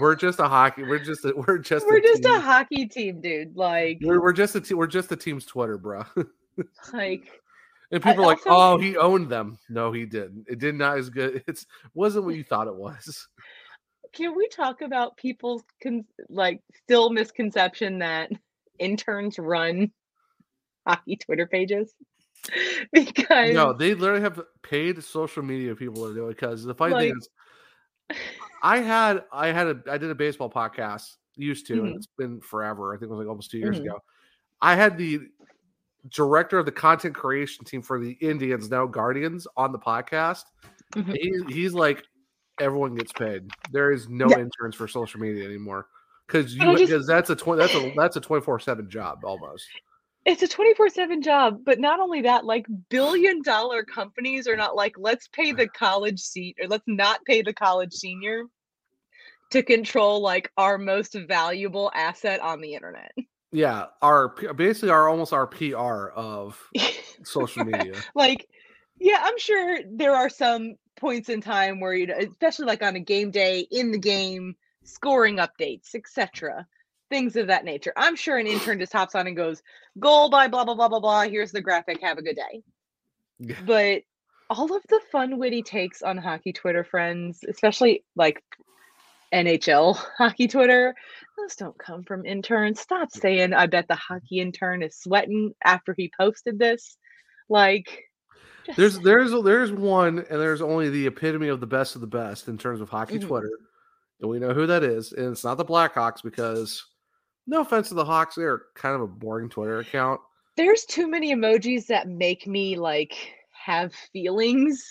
"We're just a hockey. We're just a, we're just we're a just team. a hockey team, dude. Like, we're, we're just a team. We're just the team's Twitter, bro." like and I people are like, also- "Oh, he owned them." No, he didn't. It did not as good. It's wasn't what you thought it was. can we talk about people's con- like still misconception that interns run hockey Twitter pages? because No, they literally have paid social media people to do it because the funny Like- thing is, I had I had a I did a baseball podcast used to, and Mhm. it's been forever. I think it was like almost two years Mhm. ago. I had the director of the content creation team for the Indians, now Guardians, on the podcast. Mhm. He, he's like, everyone gets paid. There is no Yeah. interns for social media anymore because you because that's a twenty that's a that's a twenty four seven job almost. it's a 24/7 job, but not only that, like billion dollar companies are not like let's pay the college seat or let's not pay the college senior to control like our most valuable asset on the internet. Yeah, our basically our almost our PR of social media. like yeah i'm sure there are some points in time where you know especially like on a game day in the game scoring updates etc things of that nature i'm sure an intern just hops on and goes goal by blah blah blah blah blah here's the graphic have a good day Yeah. but all of the fun witty takes on hockey twitter friends especially like nhl hockey twitter those don't come from interns stop saying i bet the hockey intern is sweating after he posted this like There's there's there's one, and there's only the epitome of the best of the best in terms of hockey Mhm. Twitter, and we know who that is, and it's not the Blackhawks because, no offense to the Hawks, they're kind of a boring Twitter account. there's too many emojis that make me like have feelings.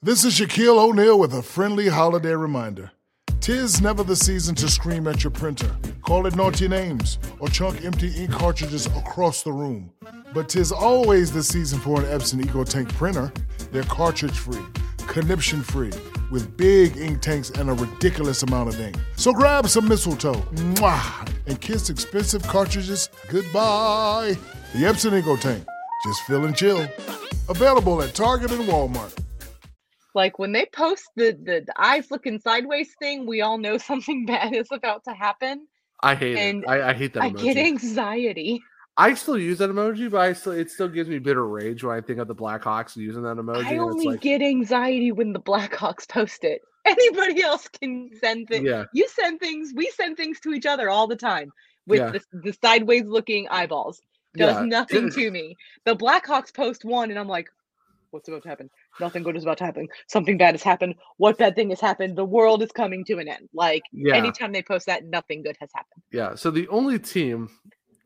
This is Shaquille O'Neal with a friendly holiday reminder. Tis never the season to scream at your printer, call it naughty names, or chunk empty ink cartridges across the room. But tis always the season for an Epson EcoTank printer. They're cartridge free, conniption free, with big ink tanks and a ridiculous amount of ink. So grab some mistletoe, mwah, and kiss expensive cartridges goodbye. The Epson EcoTank, just feel and chill. Available at Target and Walmart. Like when they post the, the the eyes looking sideways thing, we all know something bad is about to happen. I hate And it. I, I hate that. I emoji. get anxiety. I still use that emoji, but I still it still gives me bitter rage when I think of the Blackhawks using that emoji. I only like, get anxiety when the Blackhawks post it. Anybody else can send things. Yeah. You send things. We send things to each other all the time with Yeah. the, the sideways looking eyeballs. Does Yeah. nothing to me. The Blackhawks post one, and I'm like, what's about to happen? Nothing good is about to happen. Something bad has happened. What bad thing has happened? The world is coming to an end. Like Yeah. anytime they post that, nothing good has happened. Yeah. So the only team,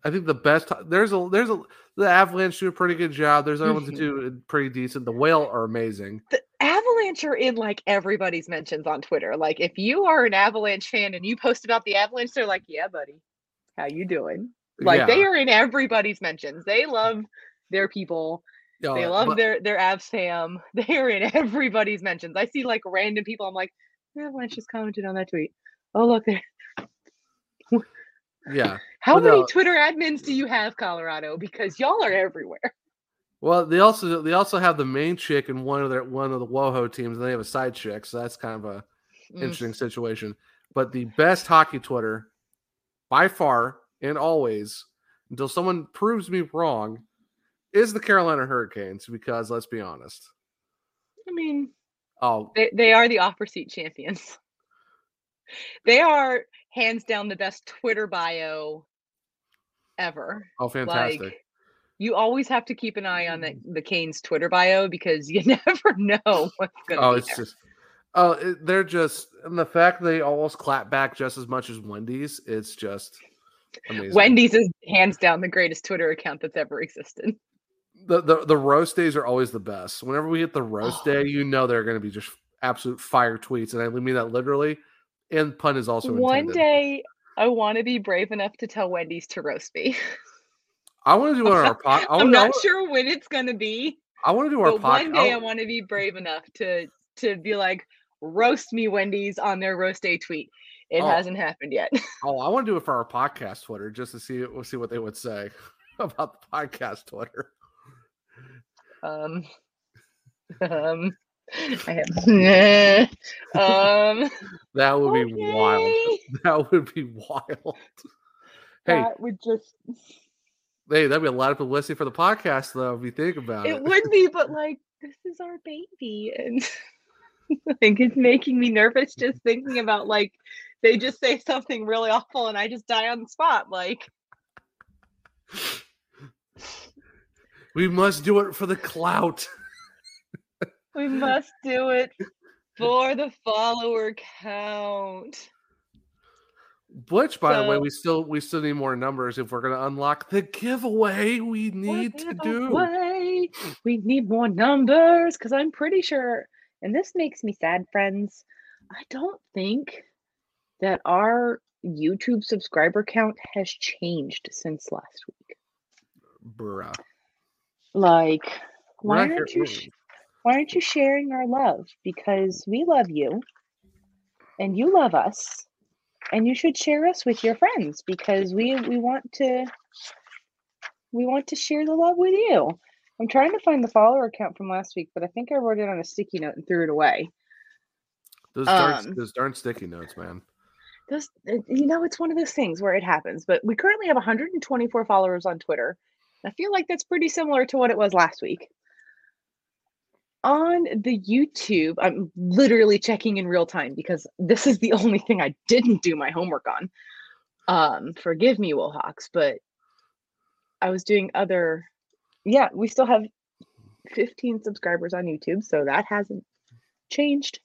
I think the best. There's a there's a the Avalanche do a pretty good job. There's other ones that Mhm. do pretty decent. The Whale are amazing. The Avalanche are in like everybody's mentions on Twitter. Like if you are an Avalanche fan and you post about the Avalanche, they're like, "Yeah, buddy, how you doing?" Like they are in everybody's mentions. They love their people. Yeah, they love but- their their Avs fam. They are in everybody's mentions. I see like random people. I'm like, "The Avalanche just commented on that tweet. Oh look there. Yeah. How many no, Twitter admins do you have, Colorado? Because y'all are everywhere. Well, they also they also have the main chick in one of their one of the WoHo teams, and they have a side chick, so that's kind of a Mm. interesting situation. But the best hockey Twitter, by far and always, until someone proves me wrong, is the Carolina Hurricanes. Because let's be honest, I mean, oh They they are the offer seat champions. They are hands down the best Twitter bio ever. oh fantastic. Like you always have to keep an eye on the, mm. the Canes Twitter bio because you never know what's gonna oh, be it's there. just oh it, they're just and the fact they almost clap back just as much as Wendy's. It's just amazing. Wendy's is hands down the greatest Twitter account that's ever existed. The, the the roast days are always the best. Whenever we hit the roast oh. day, you know they're going to be just absolute fire tweets, and I mean that literally. And pun is also One intended. day, I want to be brave enough to tell Wendy's to roast me. I want to do our pod. I I'm wanna, not sure when it's gonna be, I want to do our one day I want to be brave enough to to be like roast me Wendy's on their roast day tweet. It Oh. hasn't happened yet. Oh, I want to do it for our podcast Twitter just to see we'll see what they would say about the podcast Twitter. Um, um, I have, um, That would be wild. That would be wild. Hey, That would just hey, that'd be a lot of publicity for the podcast, though, if you think about it. it would be, but like this is our baby, and like it's making me nervous just thinking about like they just say something really awful and I just die on the spot. Like We must do it for the clout. we must do it for the follower count. Which, by the way, we still we still need more numbers if we're going to unlock the giveaway we need to do. We need more numbers because I'm pretty sure, and this makes me sad, friends. I don't think that our YouTube subscriber count has changed since last week. Bruh. Like, We're why not aren't here- you? sh- Why aren't you sharing our love? Because we love you, and you love us, and you should share us with your friends because we we want to we want to share the love with you. I'm trying to find the follower account from last week, but I think I wrote it on a sticky note and threw it away. Those darn, Um, those darn sticky notes, man. Those, it- you know, it's one of those things where it happens. But we currently have 124 followers on Twitter. I feel like that's pretty similar to what it was last week. On the YouTube, I'm literally checking in real time because this is the only thing I didn't do my homework on. Um, forgive me, Wohawks, but I was doing other. Yeah, we still have 15 subscribers on YouTube, so that hasn't changed.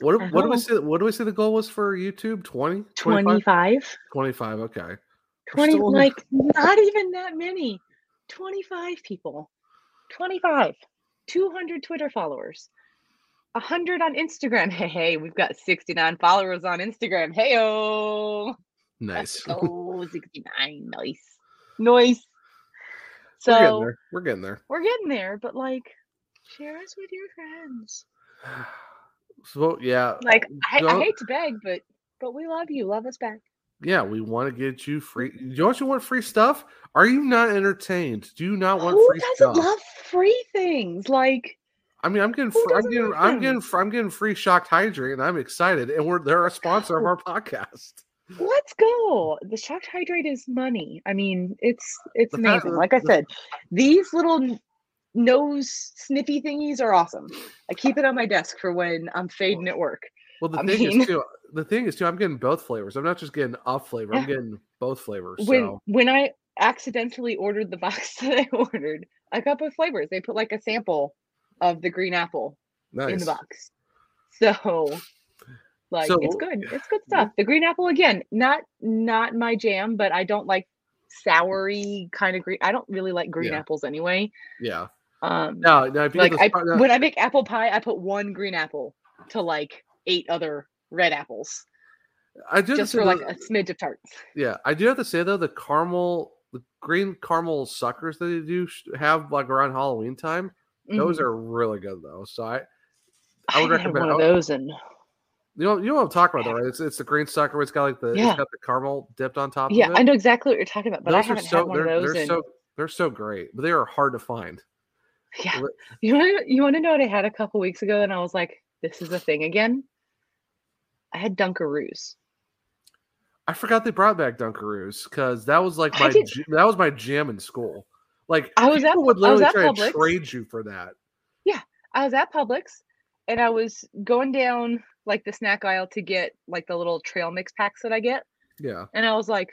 What, do- what do we say? What do we say the goal was for YouTube? 20? 25? 25. 25, okay. 20 still like not even that many 25 people. 25 200 twitter followers. 100 on instagram. Hey hey we've got 69 followers on instagram. Hey oh Nice. oh 69 nice. Noise We're getting so there. We're getting there. we're getting there but like share us with your friends. So yeah, like I, I hate to beg but but we love you. Love us back yeah, we want to get you mm. free. Don't you want free stuff? Are you not entertained? Do you not want who free doesn't stuff? love free things like I mean, I'm getting, fr- I'm getting, I'm getting, I'm getting free shocked hydrate, and I'm excited. And we're they're a sponsor of oh. our podcast. Let's go. The shocked hydrate is money. I mean, it's it's amazing. Like I said, these little nose sniffy thingies are awesome. I keep it on my desk for when I'm fading at work. Well, the I thing mean- is too. The thing is too. I'm getting both flavors. I'm not just getting a flavor. I'm getting both flavors. When So when I accidentally ordered the box that I ordered, I got both flavors. They put like a sample of the green apple in the box. So like So- it's good. It's good stuff. The green apple again, not not my jam, but I don't like soury kind of green. I don't really like green Yeah. apples anyway. Yeah. Um No, no. Like I, no, when I make apple pie, I put one green apple to like eight other red apples I do just for like though- a smidge of tarts. Yeah, I do have to say though, the caramel, the green caramel suckers that they do have like around Halloween time, those Mhm. are really good though. So I, I I would haven't recommend. one of those and You know, you know what I'm talking about though, right? It's it's the green sucker. It's got like the Yeah. it's got the caramel dipped on top. yeah, of it. I know exactly what you're talking about, but those are haven't so had one they're, of those. they're in, so they're so great, but they are hard to find. yeah, you want you want to know what I had a couple weeks ago, and I was like, "This is a thing again." I had Dunkaroos. I forgot they brought back Dunkaroos because that was like my j- that was my jam in school. Like I was at people would Pu- I was literally at to Publix. trade you for that. Yeah, I was at Publix and I was going down like the snack aisle to get like the little trail mix packs that I get. Yeah, And I was like,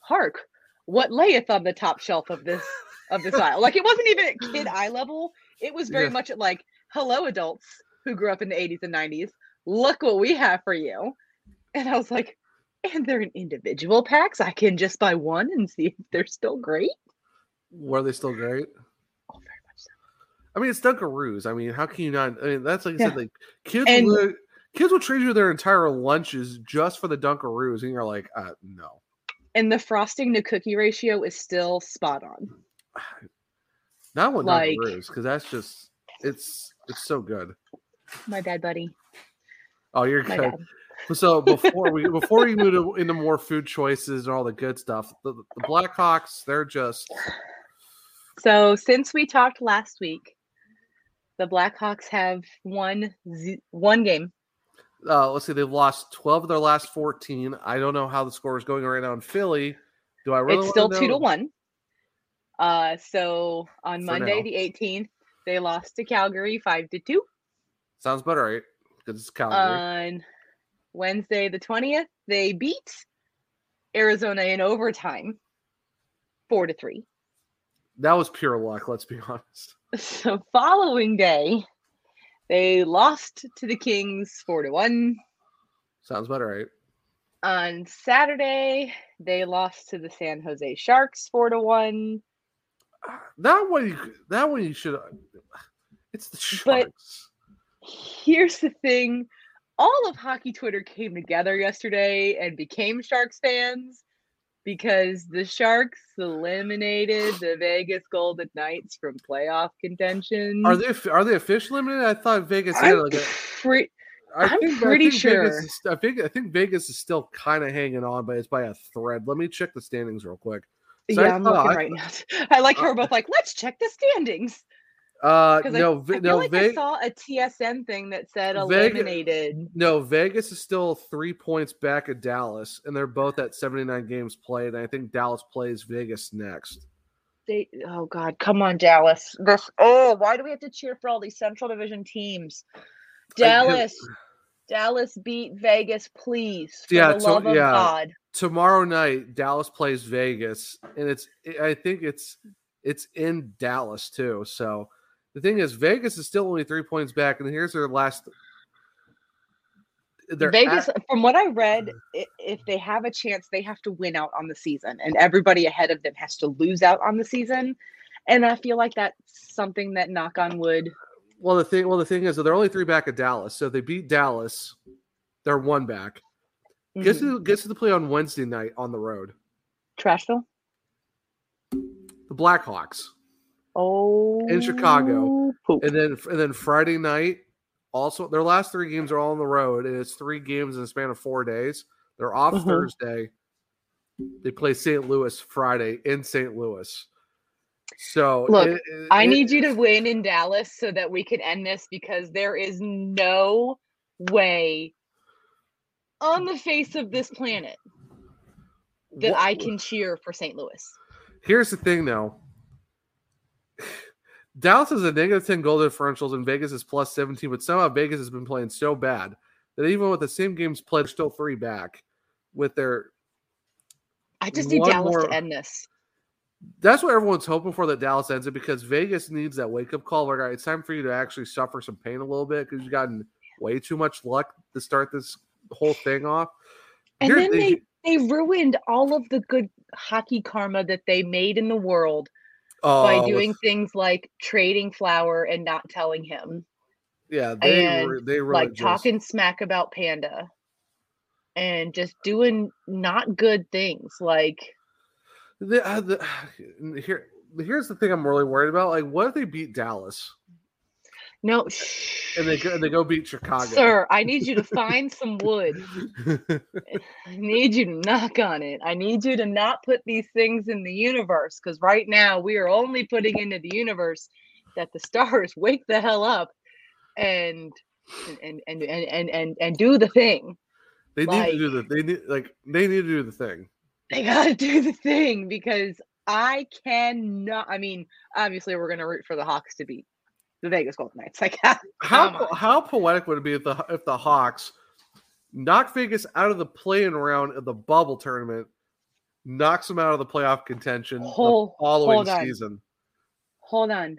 Hark, what layeth on the top shelf of this of this aisle? Like it wasn't even at kid eye level. It was very Yeah. much at like, hello adults who grew up in the 80s and 90s. Look what we have for you. And I was like, and they're in individual packs. I can just buy one and see if they're still great. Were they still great? Oh, very much so. I mean, it's Dunkaroos. I mean, how can you not? I mean, that's like I Yeah. said, like kids And- would kids will trade you their entire lunches just for the Dunkaroos, and you're like, uh, no. And the frosting to cookie ratio is still spot on. Not with Like- Dunkaroos, because that's just it's it's so good. My bad, buddy. Oh, you're My good. bad. So before we before we move to, into more food choices and all the good stuff, the, the Blackhawks they're just So since we talked last week, the Blackhawks have won z- one game. uh, let's see, they've lost twelve of their last fourteen. I don't know how the score is going right now in Philly. Do I really? it's still two to one. Uh, so on For Monday now. the 18th, they lost to Calgary five to two. Sounds better, right? Because it's Calgary. On Wednesday the 20th, they beat Arizona in overtime, four to three. that was pure luck. Let's be honest. So following day, they lost to the Kings four to one. Sounds better, right? On Saturday, they lost to the San Jose Sharks four to one. Ah, that one, you, that one you should. It's the But- Sharks. Here's the thing all of hockey Twitter came together yesterday and became Sharks fans because the Sharks eliminated the Vegas Golden Knights from playoff contention. Are they are they officially limited? I thought Vegas had I'm like a. pre- I I'm think, pretty I think sure. Vegas is, I think I think Vegas is still kind of hanging on, but it's by a thread. Let me check the standings real quick. So yeah, I'm looking thought- right now. I like how we're both like, let's check the standings. Uh, no, I, Ve- I no, like I saw a TSN thing that said Vegas- eliminated. no. Vegas is still three points back at Dallas, and they're both at seventy nine games played. And I think Dallas plays Vegas next. They, oh God, come on, Dallas. This, oh, why do we have to cheer for all these Central Division teams? Dallas, Dallas beat Vegas, please. For Yeah, the so- love of yeah. God. Tomorrow night, Dallas plays Vegas, and it's I think it's it's in Dallas too. So the thing is, Vegas is still only three points back, and here's their last. Vegas, at- from what I read, if they have a chance, they have to win out on the season, and everybody ahead of them has to lose out on the season. And I feel like that's something that, knock on wood, well, the thing well the thing is they're only three back at Dallas, so they beat Dallas, they're one back. Guess Mhm. who gets to the play on Wednesday night on the road? Trashville. The Blackhawks Oh, in Chicago, poop. and then and then Friday night. Also, their last three games are all on the road, and it's three games in a span of four days. They're off Mhm. Thursday. They play St. Louis Friday in St. Louis. So Look, it- it- I it- need you to win in Dallas so that we can end this because there is no way on the face of this planet that Wha- I can cheer for St. Louis. Here's the thing, though. Dallas has a negative 10 goal differentials and Vegas is plus 17, but somehow Vegas has been playing so bad that even with the same games played, they're still three back with their. I just need Dallas more- to end this. That's what everyone's hoping for that Dallas ends it because Vegas needs that wake up call. Like, all right, it's time for you to actually suffer some pain a little bit because you've gotten way too much luck to start this whole thing off. And then they they ruined all of the good hockey karma that they made in the world by Oh, doing with- things like trading Flower and not telling him. yeah, they and re- they really like just, talking smack about Panda and just doing not good things. Like The, uh, the, here, here's the thing I'm really worried about. Like, what if they beat Dallas no, shh, and they go, and they go beat Chicago? sir, I need you to find some wood. I need you to knock on it. I need you to not put these things in the universe because right now we are only putting into the universe that the stars wake the hell up and and and and and and, and do the thing. they need like- to do the they need like they need to do the thing. they gotta do the thing because I cannot. I mean, obviously, we're gonna root for the Hawks to beat the Vegas Golden Knights. Like, come How how poetic would it be if the if the Hawks knock Vegas out of the playing round of the bubble tournament, knocks them out of the playoff contention Hold- the following hold on. season? hold on.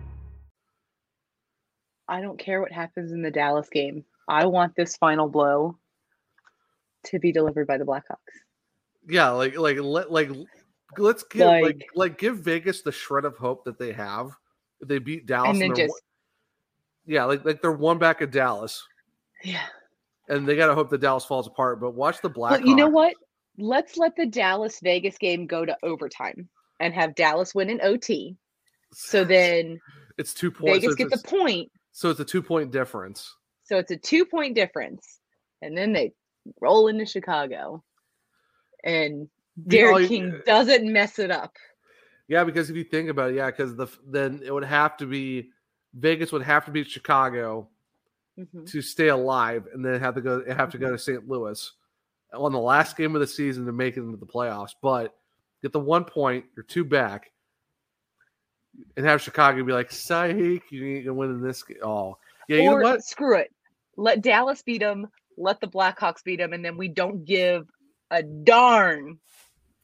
I don't care what happens in the Dallas game. I want this final blow to be delivered by the Blackhawks. Yeah, like like let like let's give like like, Like- give Vegas the shred of hope that they have. They beat Dallas, And then they're just- one- yeah, like like they're one back of Dallas, Yeah. and they gotta hope that Dallas falls apart. But watch the Blackhawks. But you know what? Let's let the Dallas Vegas game go to overtime and have Dallas win in OT. So then It's two points. Vegas so get the point. So it's a two point difference. So it's a two point difference. And then they roll into Chicago. And You know, Derek King doesn't mess it up. Yeah, because if you think about it, yeah, because the then it would have to be Vegas would have to beat Chicago Mhm. to stay alive, and then have to go have to go to St. Louis on the last game of the season to make it into the playoffs. But get the one point, you're two back, and have Chicago be like, "Psych, you ain't gonna win in this." Game. Oh, yeah, you know what? screw it. Let Dallas beat them, let the Blackhawks beat them, and then we don't give a darn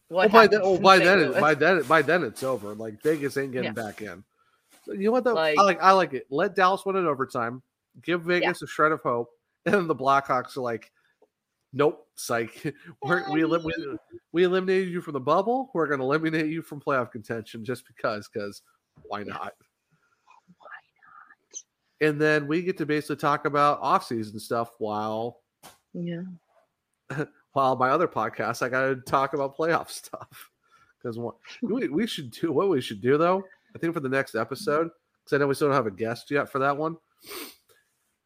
what Well, by then, oh, well, by then, it, by then, by then, it's over. Like Vegas ain't getting Yeah. back in. So you know what? Though? Like- I like, I like it. Let Dallas win in overtime. Give Vegas a shred of hope, and then the Blackhawks are like, "Nope, psych. We're, we, we we eliminated you from the bubble. We're going to eliminate you from playoff contention just because. Because why not? Why not? And then we get to basically talk about off-season stuff while Yeah. while my other podcast, I got to talk about playoff stuff. Because what we, we should do what we should do though. I think for the next episode, because I know we still don't have a guest yet for that one.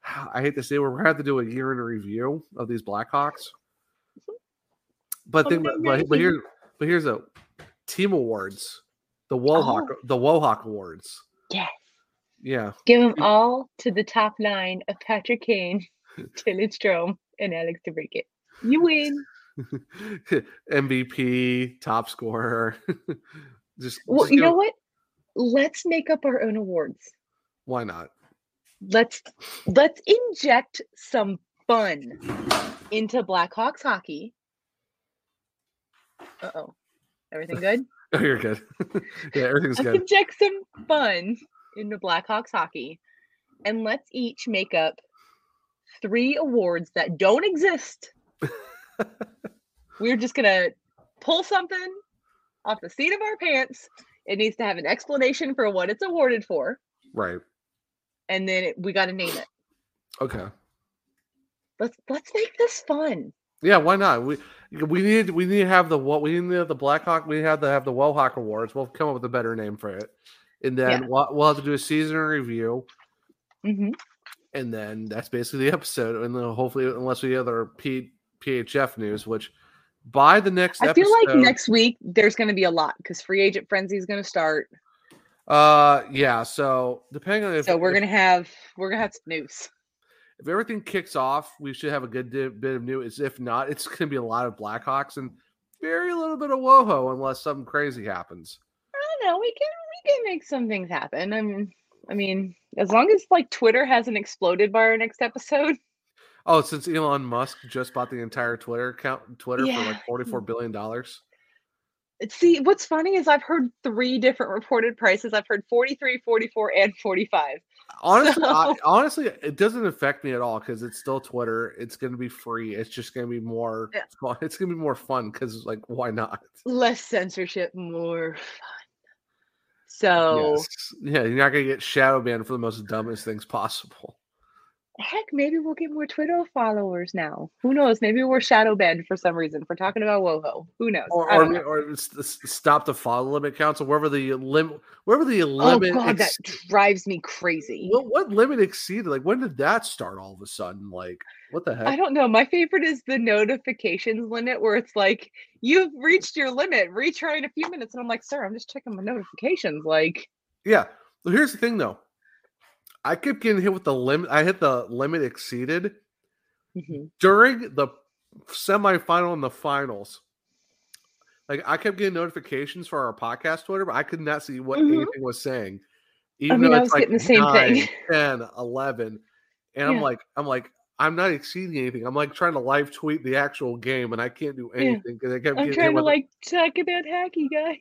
I hate to say we're to have to do a year in review of these Blackhawks. But oh, but, but, but here, but here's a team awards, the Wohawk, Oh. the Wohawk Awards. Yes. Yeah, Give them all to the top line of Patrick Kane, Dylan Strome, and Alex DeBrincat. You win. MVP, top scorer. just, Well, just you know what? Let's make up our own awards. Why not? Let's let's inject some fun into Blackhawks hockey. Uh oh. Everything good? Oh, you're good. yeah, everything's let's good. inject some fun into Blackhawks hockey. And let's each make up three awards that don't exist. We're just gonna pull something off the seat of our pants. It needs to have an explanation for what it's awarded for, Right. and then it, we got to name it. Okay. Let's let's make this fun. Yeah, why not? We we need we need to have the what we need to have the Blackhawk. We have to have the Wohawk Awards. We'll come up with a better name for it, and then Yeah. we'll, we'll have to do a season review, hmm and then that's basically the episode. And then hopefully, unless we have other P, PHF news, which by the next I episode, feel like next week there's going to be a lot because free agent frenzy is going to start. uh, yeah. So depending on if so we're if- going to have we're to have news. If everything kicks off, we should have a good di- bit of news. If not, it's going to be a lot of Blackhawks and very little bit of WoHo unless something crazy happens. I don't know. We can we can make some things happen. I mean, I mean, as long as like Twitter hasn't exploded by our next episode. Oh, since Elon Musk just bought the entire Twitter account, Twitter for like forty-four billion dollars. See, what's funny is I've heard three different reported prices. I've heard 43, 44, and 45. Honestly, I, honestly, it doesn't affect me at all because it's still Twitter. It's going to be free. It's just going to be more. Yeah. fun. It's going to be more fun because, like, why not? Less censorship, more fun. So Yes. Yeah, you're not gonna get shadow banned for the most dumbest things possible. Heck, maybe we'll get more Twitter followers now. Who knows? Maybe we're shadow banned for some reason for talking about WoHo. Who knows? Or or, know. or stop the follow limit council wherever the limit wherever the limit. oh limit god, that drives me crazy. what, what limit exceeded? Like when did that start all of a sudden? Like what the heck? I don't know. My favorite is the notifications limit where it's like, you've reached your limit, retry in a few minutes. And I'm like, sir, I'm just checking my notifications. Like, Yeah. Well, here's the thing though. I kept getting hit with the limit. I hit the limit exceeded mhm. during the semifinal and the finals. Like I kept getting notifications for our podcast Twitter, but I could not see what Mhm. anything was saying. Even mean, though I was like getting the same 9, thing. 10, 11. And I'm like, I'm like, I'm not exceeding anything. I'm like trying to live tweet the actual game and I can't do anything because I kept I'm trying to with it. like talk about hacky guys.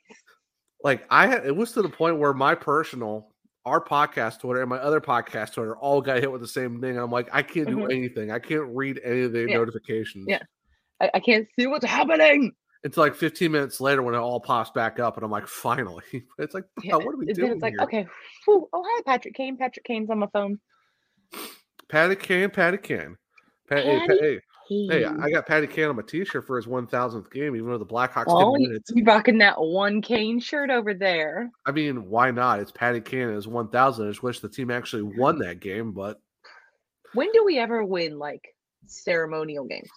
like I had it was to the point where my personal our podcast Twitter and my other podcast Twitter all got hit with the same thing. I'm like, I can't do Mhm. anything. I can't read any of the Yeah. notifications. Yeah. I, I can't see what's happening. It's like 15 minutes later when it all pops back up, and I'm like, finally. It's like, Yeah. what are we doing it's like, here? okay, whew. oh hi Patrick Kane. Patrick Kane's on my phone. Patty Kane, Patty. Pat, hey, Patty Pat- hey, hey, Kane. I got Patty Kane on my T-shirt for his 1,000th game, even though the Blackhawks Oh, didn't win it. you rocking that one Kane shirt over there. I mean, why not? It's Patty Kane. It's 1,000. I just wish the team actually won that game, but When do we ever win like ceremonial games?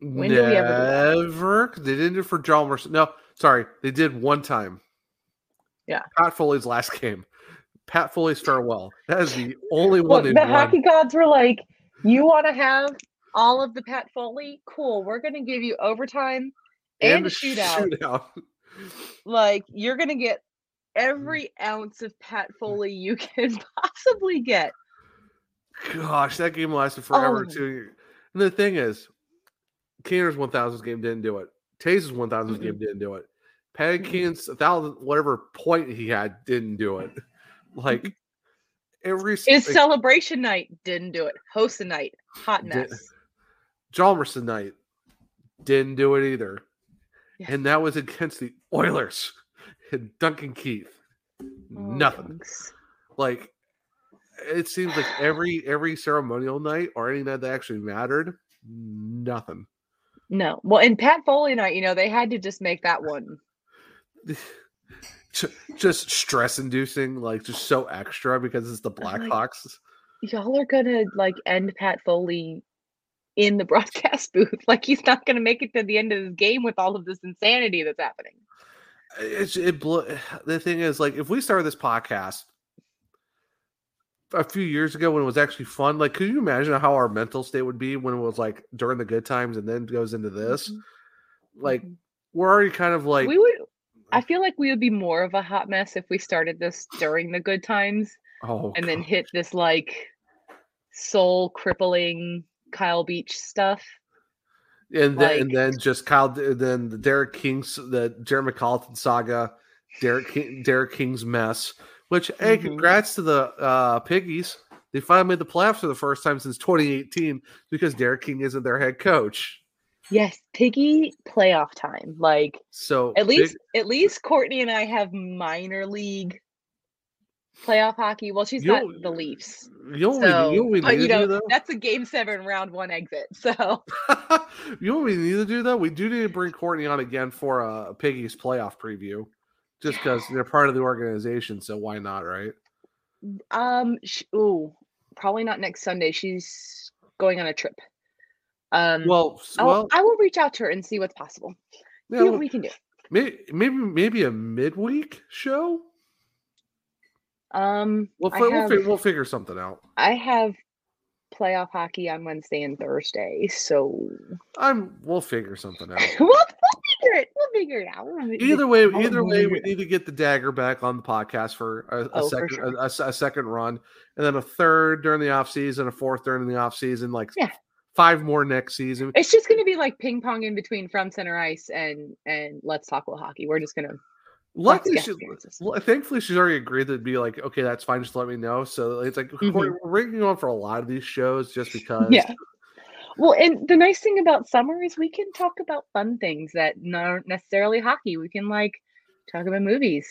When do we ever do? Never. They didn't do it for John Mercer. No, sorry, they did one time. Yeah. Pat Foley's last game. Pat Foley's farewell. That is the only one the won. hockey gods were like, "You want to have all of the Pat Foley? Cool. We're going to give you overtime and, a shootout. shootout. Like you're going to get every mm. ounce of Pat mm. Foley you can possibly get." Gosh, that game lasted oh forever Oh. too. And the thing is, Keener's 1000 game didn't do it. Taze's 1000 game didn't do it. Kane's 1000 whatever point he had didn't do it. Like every s- Is like, celebration night didn't do it. Host a night, hot mess. Hjalmarsson night didn't do it either. Yeah. And that was against the Oilers and Duncan Keith. Oh, Nothing. thanks. Like it seems like every every ceremonial night or any night that actually mattered, nothing. No. Well, in Pat Foley night, you know, they had to just make that one. Ju- Just stress inducing, like just so extra because it's the I'm like, Blackhawks. Y'all are gonna like end Pat Foley in the broadcast booth. Like he's not gonna make it to the end of this game with all of this insanity that's happening. It's it blew, the thing is like if we started this podcast a few years ago when it was actually fun, like could you imagine how our mental state would be when it was like during the good times and then goes into this? Mm-hmm. Like mm-hmm. we're already kind of like we would I feel like we would be more of a hot mess if we started this during the good times oh and then hit this like soul crippling Kyle Beach stuff. and then and then just Kyle then the Derek King's the Jeremy Colliton saga, Derek King, Derek King's mess. Which hey, Mhm. congrats to the uh, Piggies. They finally made the playoffs for the first time since 2018 because Derek King isn't their head coach. Yes, Piggy playoff time. Like So at big- least at least Courtney and I have minor league playoff hockey. Well, she's got the Leafs. you we- So, you we but need you to do, know, though? that's a game seven, round one exit. So you know what we need to do though? We do need to bring Courtney on again for a Piggy's playoff preview, just because they're part of the organization. So why not, right? um sh- ooh, probably not next Sunday. She's going on a trip. Um Well, well, I will reach out to her and see what's possible. yeah, see what well, we can do. maybe maybe maybe a midweek show. Um We'll I fi- we'll, have- fi- we'll figure something out. I have playoff hockey on Wednesday and Thursday, so I'm we'll figure something out. we'll, we'll figure it. We'll figure it out. We'll Either way, I'll either way, figure we need to get the dagger back on the podcast for a, a Oh, for second, a, a- a, s- a second run, and then a third during the off season, a fourth during the off season, like Yeah. Five more next season. It's just going to be like ping pong in between from center ice and and let's talk little hockey. We're just going to Luckily, she, well, thankfully, she's already agreed to be like, okay, that's fine. Just let me know. So it's like Mhm. we're, we're bringing on for a lot of these shows just because. yeah. Well, and the nice thing about summer is we can talk about fun things that aren't necessarily hockey. We can like talk about movies.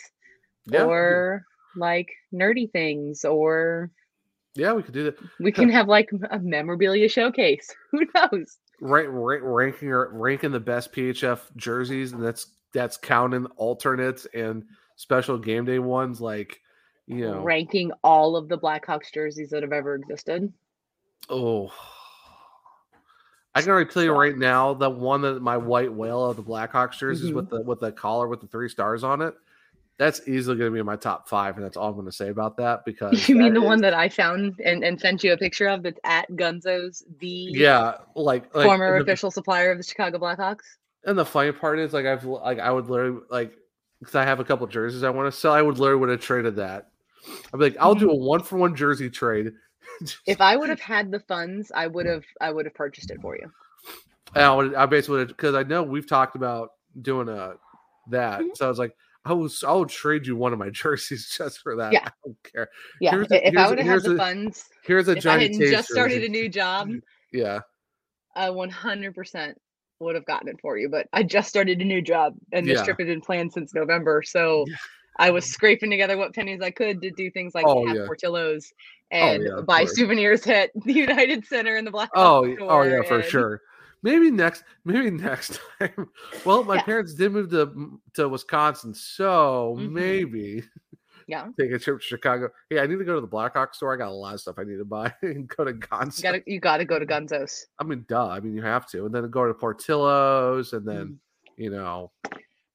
Yeah. or like nerdy things, or Yeah, we could do that. we can have like a memorabilia showcase. Who knows? Right, rank, ranking or ranking the best PHF jerseys, and that's that's counting alternates and special game day ones. Like, you know, Ranking all of the Blackhawks jerseys that have ever existed. oh, I can already tell you right now the one that my white whale of the Blackhawks jerseys mm-hmm. with the with the collar with the three stars on it. That's easily going to be in my top five, and that's all I'm going to say about that because You mean the is- one that I found and, and sent you a picture of that's at Gunzo's, the Yeah, like, like former the- official supplier of the Chicago Blackhawks? And the funny part is, like, I've like I would literally like because I have a couple jerseys I want to sell. I would literally would have traded that. I'd be like, I'll do a one for one jersey trade. If I would have had the funds, I would have I would have purchased it for you. And I would, I basically because I know we've talked about doing a that. Mm-hmm. So I was like, I was I would trade you one of my jerseys just for that. Yeah. I don't care. Yeah, Here's i- a- if here's I would have had the funds, Here's a I Johnny had Toews just started jersey. a new job, Yeah. I 100% would have gotten it for you. But I just started a new job, and this Yeah. trip had been planned since November, so I was scraping together what pennies I could to do things like Oh, have yeah. Portillo's oh, and yeah, buy course. souvenirs at the United Center and the Black. Oh, oh yeah, for and- sure. Maybe next, maybe next time. Well, my parents did move to to Wisconsin, so Mhm. maybe Yeah, take a trip to Chicago. Hey, I need to go to the Blackhawk store. I got a lot of stuff I need to buy and go to Gunzo. you gotta you gotta go to Gunzo's. I mean, duh. I mean, you have to, and then go to Portillo's, and then Mm. you know,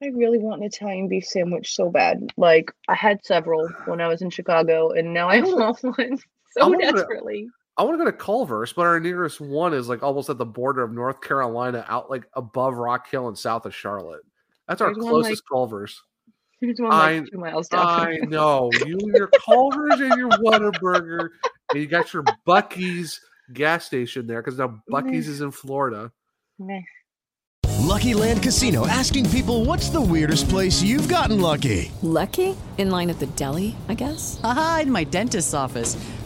I really want an Italian beef sandwich so bad. Like I had several when I was in Chicago, and now I want one I so to- desperately. I want to go to Culver's, but our nearest one is like almost at the border of North Carolina, out like above Rock Hill and south of Charlotte. That's our There's one, closest like, Culver's. There's one like I- two miles down. I know you, your Culver's and your Whataburger, and you got your Buc-ee's gas station there because now Buc-ee's is in Florida. Meh. Lucky Land Casino asking people what's the weirdest place you've gotten lucky? Lucky? In line at the deli, I guess? Aha, in my dentist's office.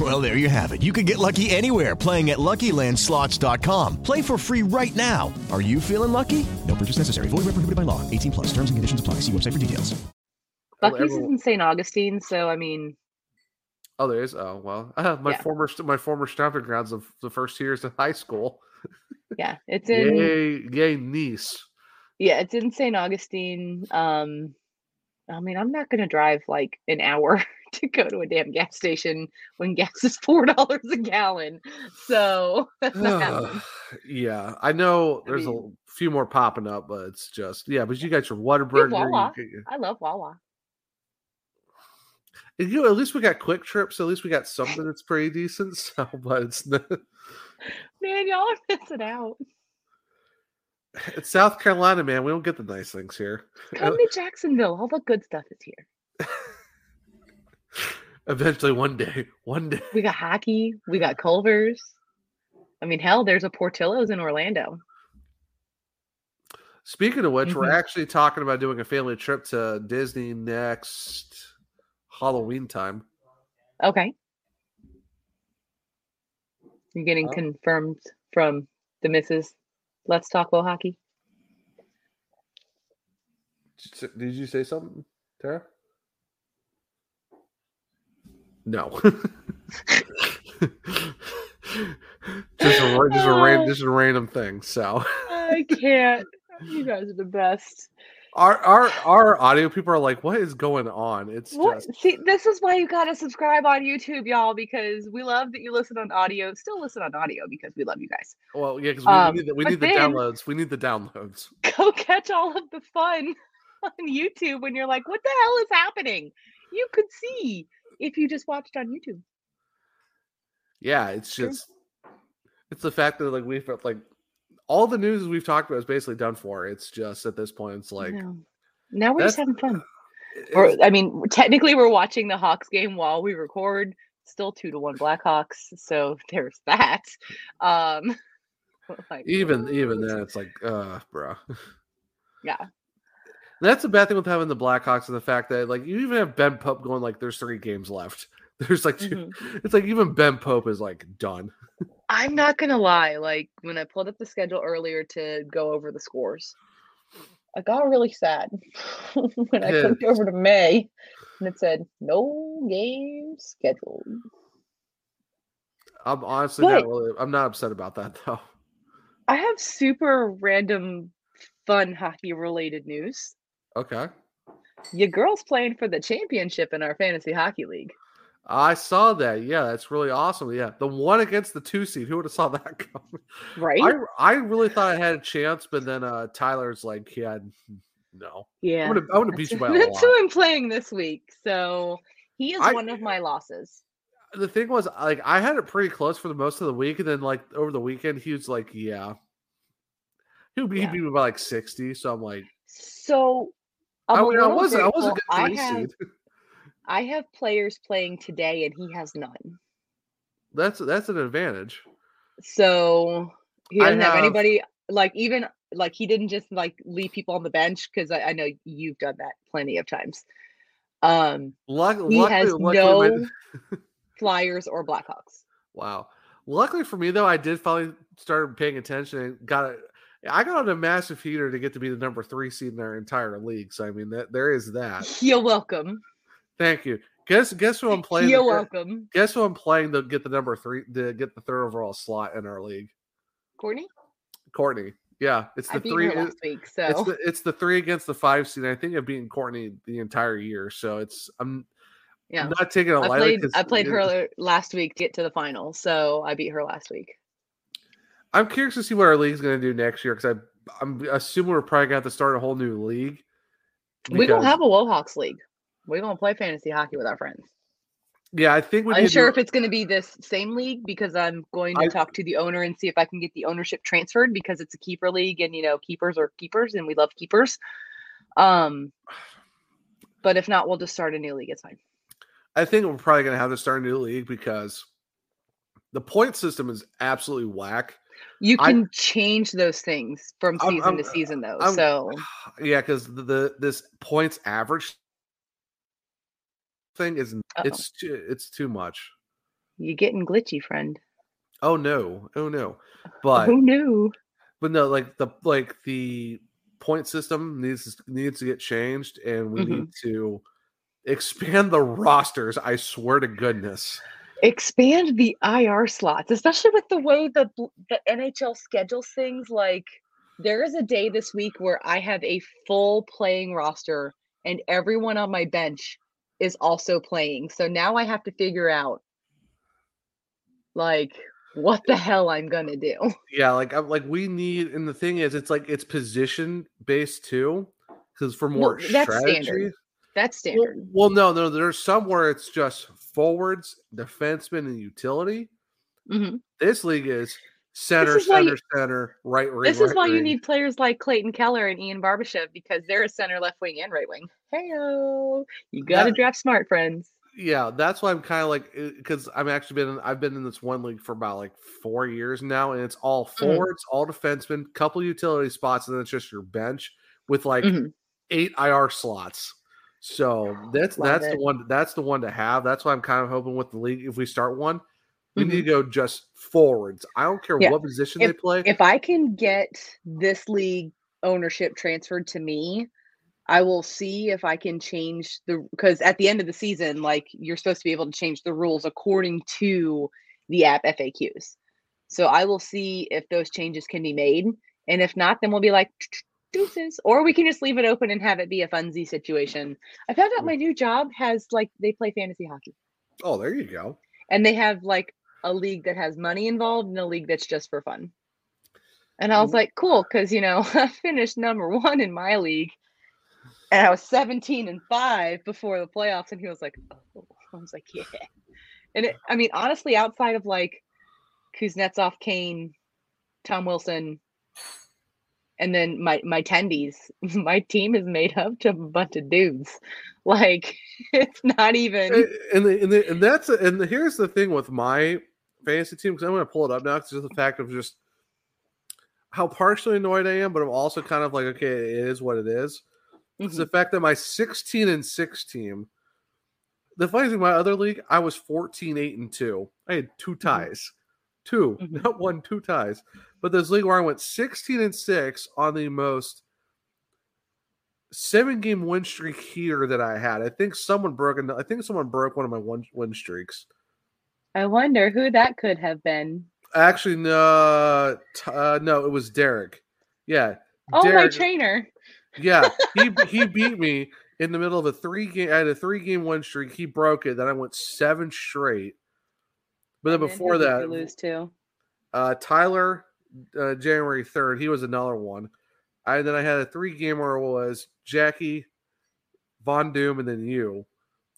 Well, there you have it. You can get lucky anywhere playing at LuckyLandSlots.com. Play for free right now. Are you feeling lucky? No purchase necessary. Void where prohibited by law. 18 plus. Terms and conditions apply. See website for details. Buc-ee's is in St. Augustine, so I mean, Oh, there is. Oh, well, uh, my Yeah. former my former stomping grounds of the first two years of high school. yeah, it's in Yay, yay, niece. yeah, it's in St. Augustine. Um, I mean, I'm not gonna drive like an hour to go to a damn gas station when gas is four dollars a gallon. So yeah, I know. There's mean- a few more popping up, but it's just yeah. But you got your Whataburger. Wawa. get your- I love Wawa. And, you know, at least we got QuikTrips. At least we got something that's pretty decent. So, but it's not, Man, y'all are missing out. it's South Carolina, man. We don't get the nice things here. Come to Jacksonville. All the good stuff is here. Eventually, one day, one day. We got hockey. We got Culver's. I mean, hell, there's a Portillo's in Orlando. Speaking of which, we're Mhm. actually talking about doing a family trip to Disney next Halloween time. Okay. You're getting Oh. confirmed from the missus. Let's talk about hockey. Did you say something, Tara? No. just a just a ran, just a random thing. So I can't. You guys are the best. our our our audio people are like, "What is going on?" It's What? just See, this is why you gotta subscribe on YouTube, y'all, because we love that you listen on audio. Still listen on audio because we love you guys. well, yeah, because we, Um, we need the, we need the downloads. We need the downloads. Go catch all of the fun on YouTube when you're like, what the hell is happening? You could see if you just watched on YouTube. Yeah, it's True. just it's the fact that like we've like all the news we've talked about is basically done for. It's just at this point, it's like No. Now we're just having fun. Or I mean, technically we're watching the Hawks game while we record. Still two to one Blackhawks, so there's that. Um like, even even then, it's like, uh, bro. yeah. That's the bad thing with having the Blackhawks and the fact that like you even have Ben Pope going like there's three games left. There's like 2 Mm-hmm. it's like even Ben Pope is like done. I'm not gonna lie, like when I pulled up the schedule earlier to go over the scores, I got really sad when I Yeah. clicked over to May and it said no games scheduled. I'm honestly But- not really I'm not upset about that though. I have super random fun hockey related news. Okay. Your girl's playing for the championship in our fantasy hockey league. I saw that. Yeah, that's really awesome. Yeah. The one against the two seed. Who would have saw that coming? Right? I I really thought I had a chance, but then uh Tyler's like, yeah, no. Yeah. I'm gonna I'm gonna beat you by a lot. That's who I'm playing this week. So he is I- one of my losses. the thing was like I had it pretty close for the most of the week, and then like over the weekend he was like, yeah. he would beat Yeah. me by like 60. So I'm like, So I, mean, I wasn't I wasn't a I have, seed. I have players playing today and he has none. That's that's an advantage. So he doesn't have, have- anybody like even like he didn't just like leave people on the bench because I, I know you've done that plenty of times. Um Luck, he luckily, has luckily my- no Flyers or Blackhawks. Wow. Luckily for me though, I did finally start paying attention and got it. I got on a massive heater to get to be the number three seed in our entire league. So I mean that there is that. You're welcome. Thank you. Guess guess who I'm playing? You're to- welcome. Guess who I'm playing to get the number three to get the third overall slot in our league? Courtney? Courtney. Yeah, it's the three. week, so It's the it's the three against the five seed. I think I've beaten Courtney the entire year, so it's I'm yeah. I'm not taking it I lightly. I played her last week to get to the final, so I beat her last week. I'm curious to see what our league's going to do next year because I I'm assuming we're probably going to have to start a whole new league. We don't have a Wohawks league. We're gonna play fantasy hockey with our friends. Yeah, I think we I'm sure to, if it's going to be this same league because I'm going to I- talk to the owner and see if I can get the ownership transferred because it's a keeper league and you know keepers are keepers and we love keepers. Um, but if not, we'll just start a new league. It's fine. I think we're probably going to have to start a new league because the point system is absolutely whack. You I- can change those things from I'm- season I'm- to season though. I'm- so Yeah, because the, the this points average thing is it's too, it's too much. you're getting glitchy, friend. Oh no, oh no, but Who knew? but no, like the like the point system needs needs to get changed, and we Mm-hmm. need to expand the rosters. I swear to goodness. Expand the IR slots, especially with the way the the NHL schedules things. Like there is a day this week where I have a full playing roster and everyone on my bench is also playing. So now I have to figure out like what the hell I'm gonna do. Yeah, like I'm like we need, and the thing is, it's like it's position based too, because for more Well, that's strategy. standard. That's Well, standard. well, no, no, there's some where it's just forwards, defenseman, and utility. Mhm. This league is center, is center, you- center, right wing. This is right why you need players like Clayton Keller and Ivan Barbashev because they're a center, left wing, and right wing. Hey, you got to draft smart, friends. Yeah, that's why I'm kind of like because I'm actually been in, I've been in this one league for about like four years now, and it's all Mhm. forwards, all defensemen, couple utility spots, and then it's just your bench with like Mhm. eight IR slots. So that's Love that's the one that's the one to have. That's why I'm kind of hoping with the league if we start one, we need to Mhm. go just forwards. I don't care Yeah. what position if, they play. If I can get this league ownership transferred to me, I will see if I can change the because at the end of the season, like you're supposed to be able to change the rules according to the app FAQs. So I will see if those changes can be made. And if not, then we'll be like deuces. Or we can just leave it open and have it be a funsy situation. I found out my new job has like they play fantasy hockey. oh, there you go. and they have like a league that has money involved and a league that's just for fun. And I was like, cool, because you know, I finished number one in my league and I was 17 and five before the playoffs. And he was like, oh, I was like, yeah. And it, I mean, honestly, outside of like Kuznetsov, Kane, Tom Wilson, and then my my tendies, my team is made up to a bunch of dudes. Like it's not even. And, the, and, the, and that's and the, here's the thing with my fantasy team because I'm going to pull it up now because just the fact of just how partially annoyed I am, but I'm also kind of like, okay, it is what it is. It's Mm-hmm. the fact that my 16 and 6 team, the funny thing, my other league, I was 14, 8, and 2. I had two Mm-hmm. ties. 2 not one, two ties. But this league where I went 16 and 6 on the most seven game win streak here that I had. I think someone broke I think someone broke one of my one win streaks. I wonder who that could have been. Actually, no, uh, no, it was Derek. Yeah. Oh, my trainer. Yeah, he he beat me in the middle of a three game. I had a three game win streak. He broke it. Then I went seven straight. But then before that, lose to. uh, Tyler, uh, January third, he was another one. I then I had a three game where it was Jackie, Von Doom, and then you.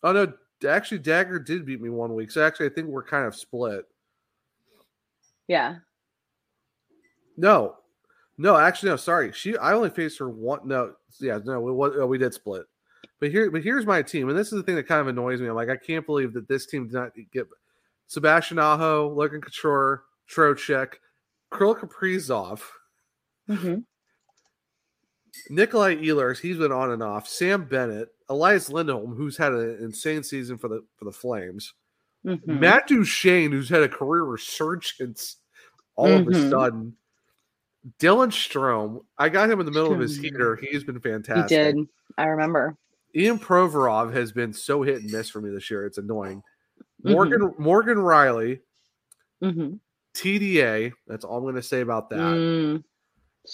Oh no, actually Dagger did beat me one week. So actually, I think we're kind of split. Yeah. No, no, actually, no. Sorry, she. I only faced her one. No, yeah, no, we oh, we did split. But here, but here's my team, and this is the thing that kind of annoys me. I'm like, I can't believe that this team did not get Sebastian Aho, Logan Couture, Trocheck, Kirill Kaprizov, Mm-hmm. Nikolai Ehlers. He's been on and off. Sam Bennett, Elias Lindholm, who's had an insane season for the for the Flames. Mhm. Matt Duchene, who's had a career resurgence all of a Mhm. sudden. Dylan Strome, I got him in the middle of his heater. He's been He fantastic. did. I remember. Ivan Provorov has been so hit and miss for me this year. It's annoying. Mm-hmm. Morgan Morgan Rielly, Mhm. TDA. That's all I'm going to say about that. Mm,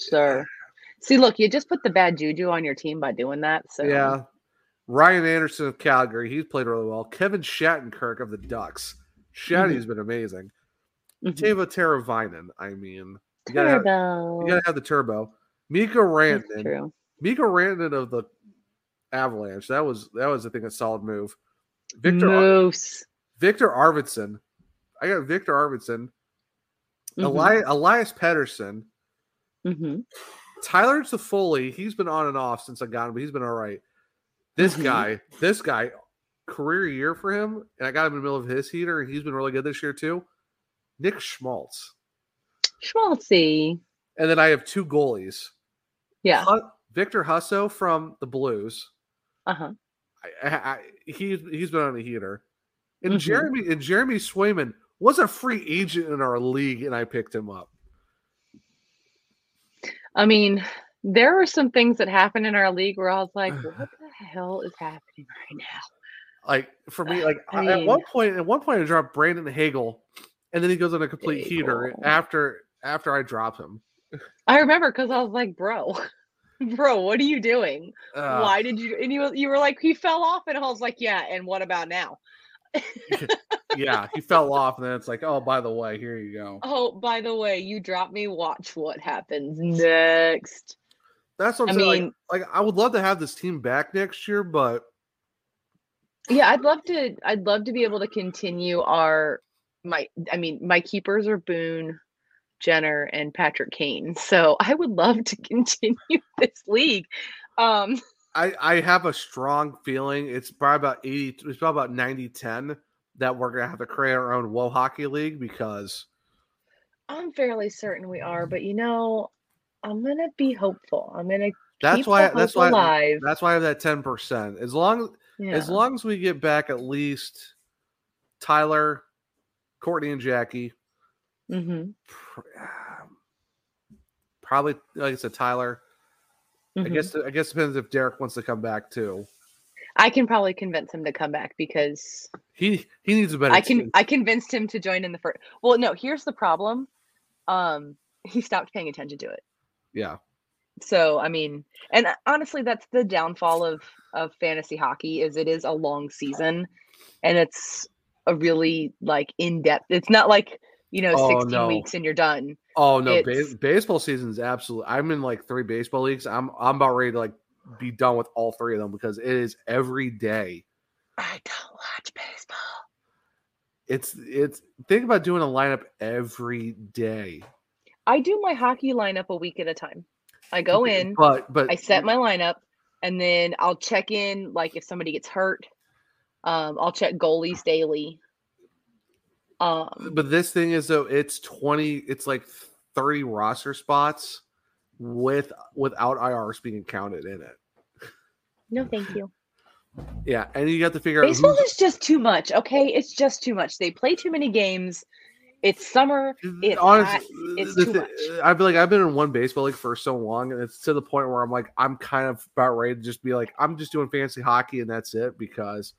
sure. See, look, you just put the bad juju on your team by doing that. So Yeah. Ryan Anderson of Calgary. He's played really well. Kevin Shattenkirk of the Ducks. Shatty's been amazing. Mhm. Teuvo Teravainen. I mean, you gotta, have, you gotta have the turbo. Mikko Rantanen. true. Mikko Rantanen of the Avalanche. That was that was I think a solid move. Victor Moose. Viktor Arvidsson. I got Viktor Arvidsson. Mhm. Eli- Elias Pettersson. Mm-hmm. Tyler Toffoli, he's been on and off since I got him, but he's been all right. This Mhm. guy, this guy, career year for him, and I got him in the middle of his heater, and he's been really good this year too. Nick Schmaltz. Schmaltzy. And then I have two goalies. Yeah. Hu- Victor Husso from the Blues. Uh huh. I, I, he's he's been on a heater. And Mhm. Jeremy and Jeremy Swayman was a free agent in our league, and I picked him up. I mean, there were some things that happened in our league where I was like, what the hell is happening right now? Like for me, like I at one point, at one point, I dropped Brandon Hagel, and then he goes on a complete heater after after I drop him. I remember because I was like, bro, bro, what are you doing? Uh, Why did you? And you you were like, he fell off, and I was like, yeah. And what about now? Yeah, he fell off, and then it's like, oh, by the way, here you go. Oh, by the way, you dropped me. Watch what happens next. That's what I'm I saying. mean- like, like, I would love to have this team back next year, but Yeah, I'd love to. I'd love to be able to continue our my. I mean, my keepers are Boone, Jenner, and Patrick Kane. So I would love to continue this league. Um, I, I have a strong feeling it's probably about 80, it's probably about 90 10 that we're going to have to create our own Woe Hockey League because I'm fairly certain we are, but you know, I'm gonna be hopeful. I'm gonna that's keep why that's why alive. that's why I have that 10%. As long as Yeah. long as we get back at least Tyler, Courtney, and Jackie, Mm-hmm. probably like I said, Tyler. I Mhm. guess I guess it depends if Derek wants to come back too. I can probably convince him to come back because He he needs a better I can team. I convinced him to join in the first. Well, no, here's the problem. Um, he stopped paying attention to it. Yeah. So I mean, and honestly, that's the downfall of of fantasy hockey is it is a long season, and it's a really like in depth. It's not like you know Oh, 16 no. weeks and you're done. Oh no, ba- baseball season is absolutely. I'm in like three baseball leagues. I'm I'm about ready to like be done with all three of them because it is every day. I don't watch baseball. it's it's think about doing a lineup every day. I do my hockey lineup a week at a time. I go in, But but I set my lineup, and then I'll check in like if somebody gets hurt. Um, I'll check goalies daily. Um, but this thing is though it's 20 it's like 30 roster spots with without IRs being counted in it. no, thank you. Yeah, and you have to figure out Baseball is just too much. Okay, it's just too much. They play too many games. It's summer. It's honest- hot. It's too thi- much. I feel like I've been in one baseball league for so long, and it's to the point where I'm like, I'm kind of about ready to just be like, I'm just doing fancy hockey, and that's it. Because,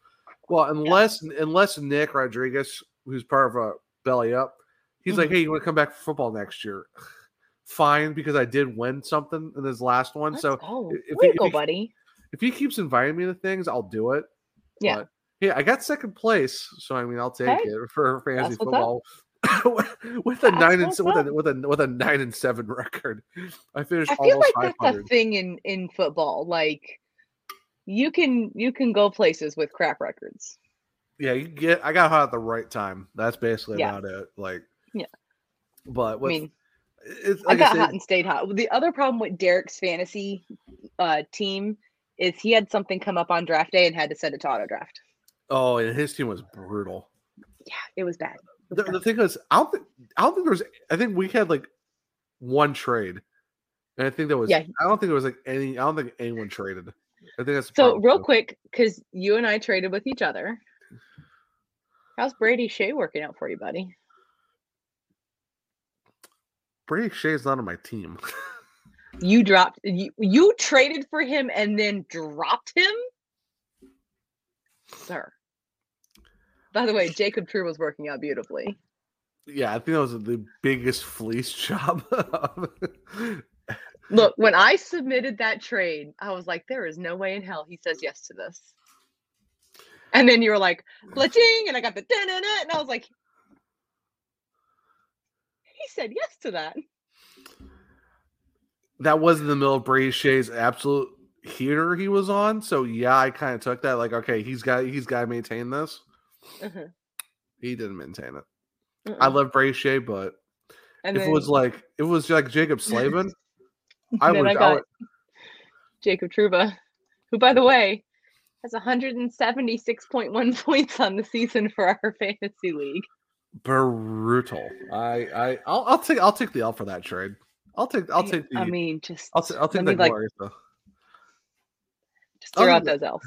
well, unless unless Nick Rodriguez, who's part of a belly up, he's like, Mhm. hey, you want to come back for football next year? Fine, because I did win something in his last one. so Oh, if, he, go, if, he, buddy. if he keeps inviting me to things, I'll do it. Yeah. But, yeah, I got second place, so I mean, I'll take Hey, it for fantasy that's what's up. football. with a That's nine and with a with a with a nine and seven record, I finished I feel almost like that's a thing in in football. Like you can you can go places with crap records. Yeah, you get. I got hot at the right time. That's basically Yeah. about it. Like, Yeah. but I mean, it's, I like got said, hot and stayed hot. The other problem with Derek's fantasy uh, team is he had something come up on draft day and had to send it to auto draft. oh, and his team was brutal. Yeah, it was bad. The, the thing is, I don't think I don't think there was. I think we had like one trade, and I think that was. Yeah. I don't think there was like any. I don't think anyone traded. I think that's So real quick, because you and I traded with each other. How's Brady Skjei working out for you, buddy? Brady Skjei's not on my team. You dropped you, you traded for him and then dropped him? Sir. By the way, Jacob True was working out beautifully. yeah, I think that was the biggest fleece job. Look, when I submitted that trade, I was like, there is no way in hell he says yes to this. And then you were like, glitching, and I got the da da da, and I was like, he said yes to that. that was in the middle of Brady Skjei's absolute heater he was on. So yeah, I kind of took that like, okay, he's got he's got to maintain this. Mhm. He didn't maintain it. I Mm-mm. love Brady Shea, but And if then, it was like if it was like Jaccob Slavin, I would. I I would Jacob Trouba, who, by the way, has 176.1 points on the season for our fantasy league. brutal. I I I'll, I'll take I'll take the L for that trade. I'll take I'll take the I mean, just I'll, ta- I'll take the like, glory. just throw other out those L's.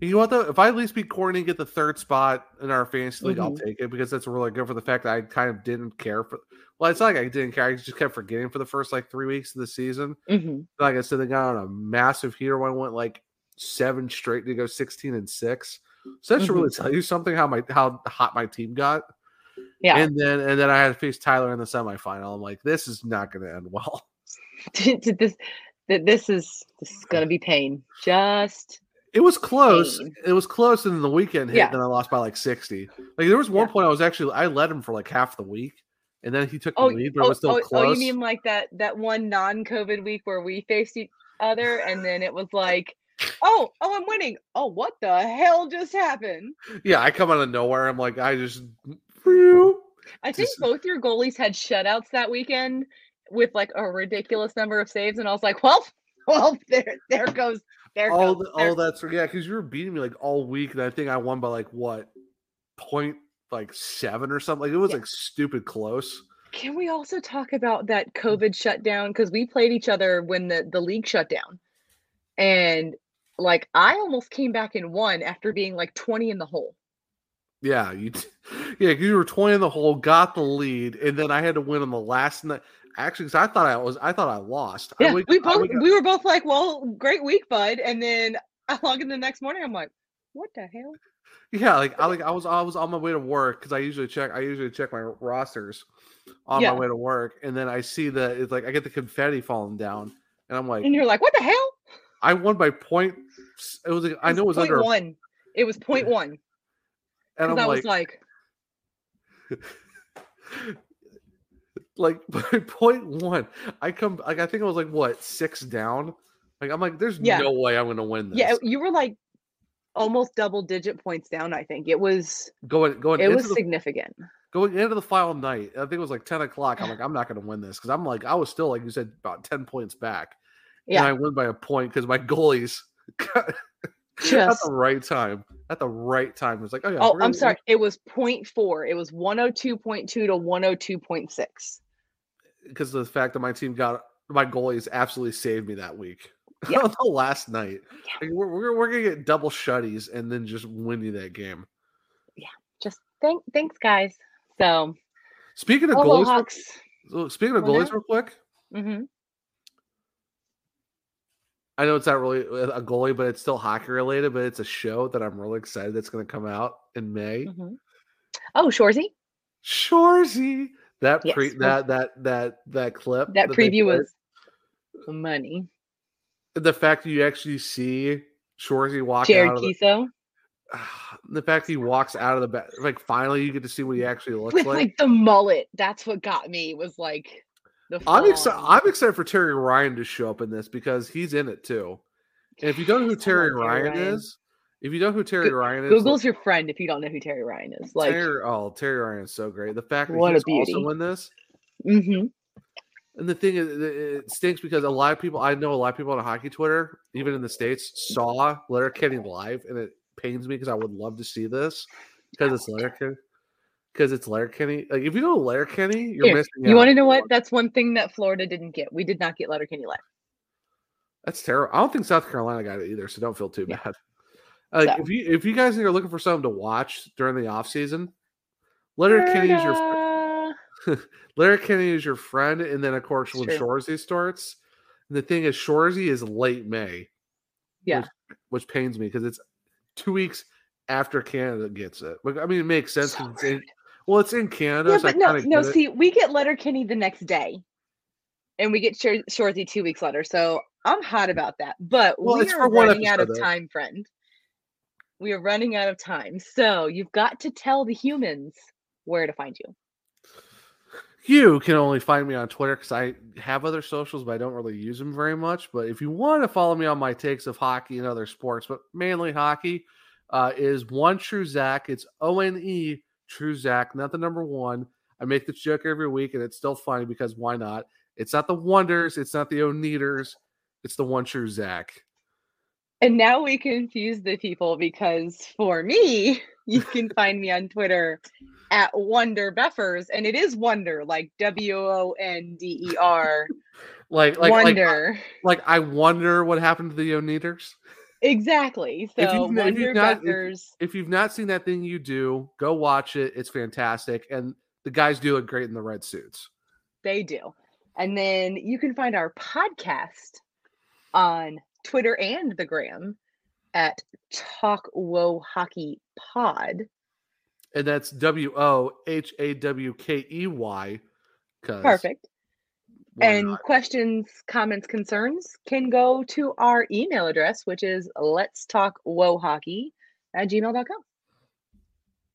You know what though? If I at least beat Courtney and get the third spot in our fantasy league, I'll Mhm. take it because that's really good for the fact that I kind of didn't care for. Well, it's not like I didn't care. I just kept forgetting for the first like three weeks of the season. Mhm. Like I said, they got on a massive heater. when I went like seven straight to go sixteen and six. So that should really mm-hmm. tell you something how my how hot my team got. Yeah. And then and then I had to face Tyler in the semifinal. I'm like, this is not going to end well. this, th- this is this is gonna be pain. Just It was close. Pain. It was close, and then the weekend hit. Yeah. Then I lost by like sixty. Like there was one point I was actually I led him for like half the week, and then he took the oh, lead, but oh, it was still oh, close. oh, you mean like that that one non-COVID week where we faced each other, and then it was like, oh, oh, I'm winning. Oh, what the hell just happened? yeah, I come out of nowhere. I'm like, I just I think both your goalies had shutouts that weekend with like a ridiculous number of saves, and I was like, well, well, there, there goes, there all goes. the, there all that's yeah, because you were beating me like all week, and I think I won by like what point like seven or something. Like it was like stupid close. Can we also talk about that COVID shutdown? Because we played each other when the, the league shut down. And like I almost came back and won after being like 20 in the hole. Yeah, you yeah, you were twenty in the hole, got the lead, and then I had to win on the last night. Actually, because I thought I was, I thought I lost. I Yeah, wake- we both we were both like, well, great week, bud. And then I log in the next morning, I'm like, what the hell? Yeah, like I like I was I was on my way to work because I usually check I usually check my rosters on Yeah. my way to work, and then I see that it's like I get the confetti falling down, and I'm like, And you're like, what the hell? I won by point. It was like, I know it was point under, one. It was point one. and I'm I like, was like, like by point one, I come like I think it was like what six down. Like I'm like, there's Yeah. no way I'm gonna win this. yeah, you were like almost double digit points down. I think it was. Going going It was the, significant. going into the final night. I think it was like ten o'clock. I'm like, I'm not going to win this because I'm like, I was still like you said about ten points back. And Yeah. I win by a point because my goalies got at the right time. At the right time, it was like, oh yeah. Oh, I'm sorry. It was 0.4. It was 102.2 to 102.6. because the fact that my team got my goalies absolutely saved me that week. Yeah. Last night, Like, we're, we're, we're gonna get double shutties and then just win you that game. Yeah. Just thank, thanks, guys. So, Speaking of oh, goalies, Hawks. speaking of goalies, real quick, hmm I know it's not really a goalie, but it's still hockey related. But it's a show that I'm really excited that's going to come out in May. hmm Oh, Shoresy. Shoresy, that pre that that that that clip That they preview was money. the fact that you actually see Shoresy walk Jared out of the, Kiso the fact he walks out of the back, like finally you get to see what he actually looks with like. like the mullet. That's what got me. Was like the. I'm excited. I'm excited for Terry Ryan to show up in this because he's in it too. And if you don't know who Terry Terry Ryan, Ryan. is, if you don't know who Terry Go- Ryan is, Google's your friend if you don't know who Terry Ryan is. Like, Terry, oh, Terry Ryan is so great. The fact that What a he's beauty. also in this, hmm and the thing is, it- stinks because a lot of people I know, a lot of people on hockey Twitter, even in the states, saw Letterkenny live, and it pains me because I would love to see this because it's Letterkenny. Because it's Letterkenny. Like if you know Letterkenny, you're Here, missing. you want to know what? That's one thing that Florida didn't get. We did not get Letterkenny live. That's terrible. I don't think South Carolina got it either, so don't feel too bad. Like So- if you if you guys are looking for something to watch during the off season, Letterkenny is your Florida. Letterkenny is your friend, and then of course when True. Shoresy starts. And the thing is, Shoresy is late May, Yeah. which, which pains me because it's two weeks after Canada gets it. But I mean, it makes sense. 'cause it's in, well, it's in Canada, Yeah, so but no, no. it. See, we get Letterkenny the next day, and we get Shor- Shoresy two weeks later. So I'm hot about that. But Well, we are running out of time, friend. We are running out of time. So you've got to tell the humans where to find you. You can only find me on Twitter because I have other socials, but I don't really use them very much. But if you want to follow me on my takes of hockey and other sports, but mainly hockey, uh, is one True Zach. It's O N E True Zach, not the number one. I make this joke every week, and it's still funny because why not? It's not the Wonders, it's not the Oneaters, it's the one True Zach. And now we confuse the people because for me, you can find me on Twitter at Wonder Beffers, and it is Wonder, like W O N D E R. Like, like, Wonder. like, like, I wonder what happened to the Oneaters. Exactly. So if you've, if you've not, if- if you've not seen that thing you do, go watch it. It's fantastic, and the guys do look great in the red suits. They do. And then you can find our podcast on Twitter and the Gram at Talk WoHawkey Pod. And that's W O H A W K E Y. Perfect. And not? questions, comments, concerns can go to our email address, which is let's talk wohawkey at gmail.com.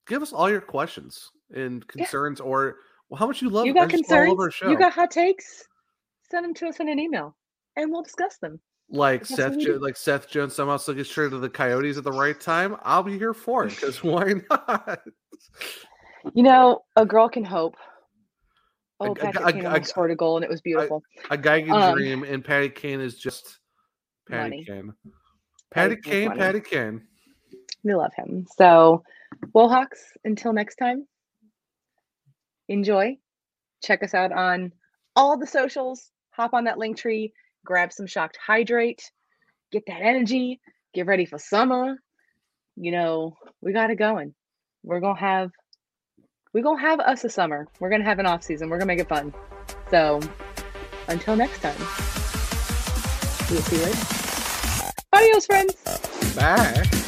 Give us all your questions and concerns, or well, how much you love. You got or just follow concerns? our show. You got hot takes? Send them to us in an email and we'll discuss them. like Seth, jo- like Seth Jones somehow still gets traded to the Coyotes at the right time. I'll be here for it because why not? You know, a girl can hope. A- Oh, a- Patrick Kane a- scored a goal and it was beautiful. A guy can Um, dream, and Patty Kane is just Patty Money. Kane. Patty Kane's Kane, money. Patty Kane. We love him. So, Wohawks, until next time, enjoy. Check us out on all the socials. Hop on that link tree, grab some shocked hydrate, get that energy, get ready for summer. You know, we got it going. We're gonna have we're gonna have us a summer. We're gonna have an off season. We're gonna make it fun. So until next time. We'll see you later. Adios, friends. Bye.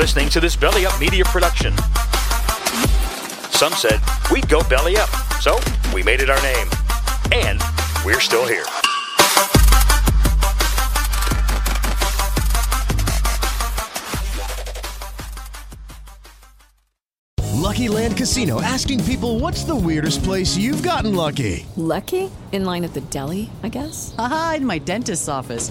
Listening to this Belly Up Media production. Some said we'd go belly up, so we made it our name. And We're still here. Lucky Land Casino asking people what's the weirdest place you've gotten lucky? Lucky? In line at the deli, I guess? Aha, in my dentist's office.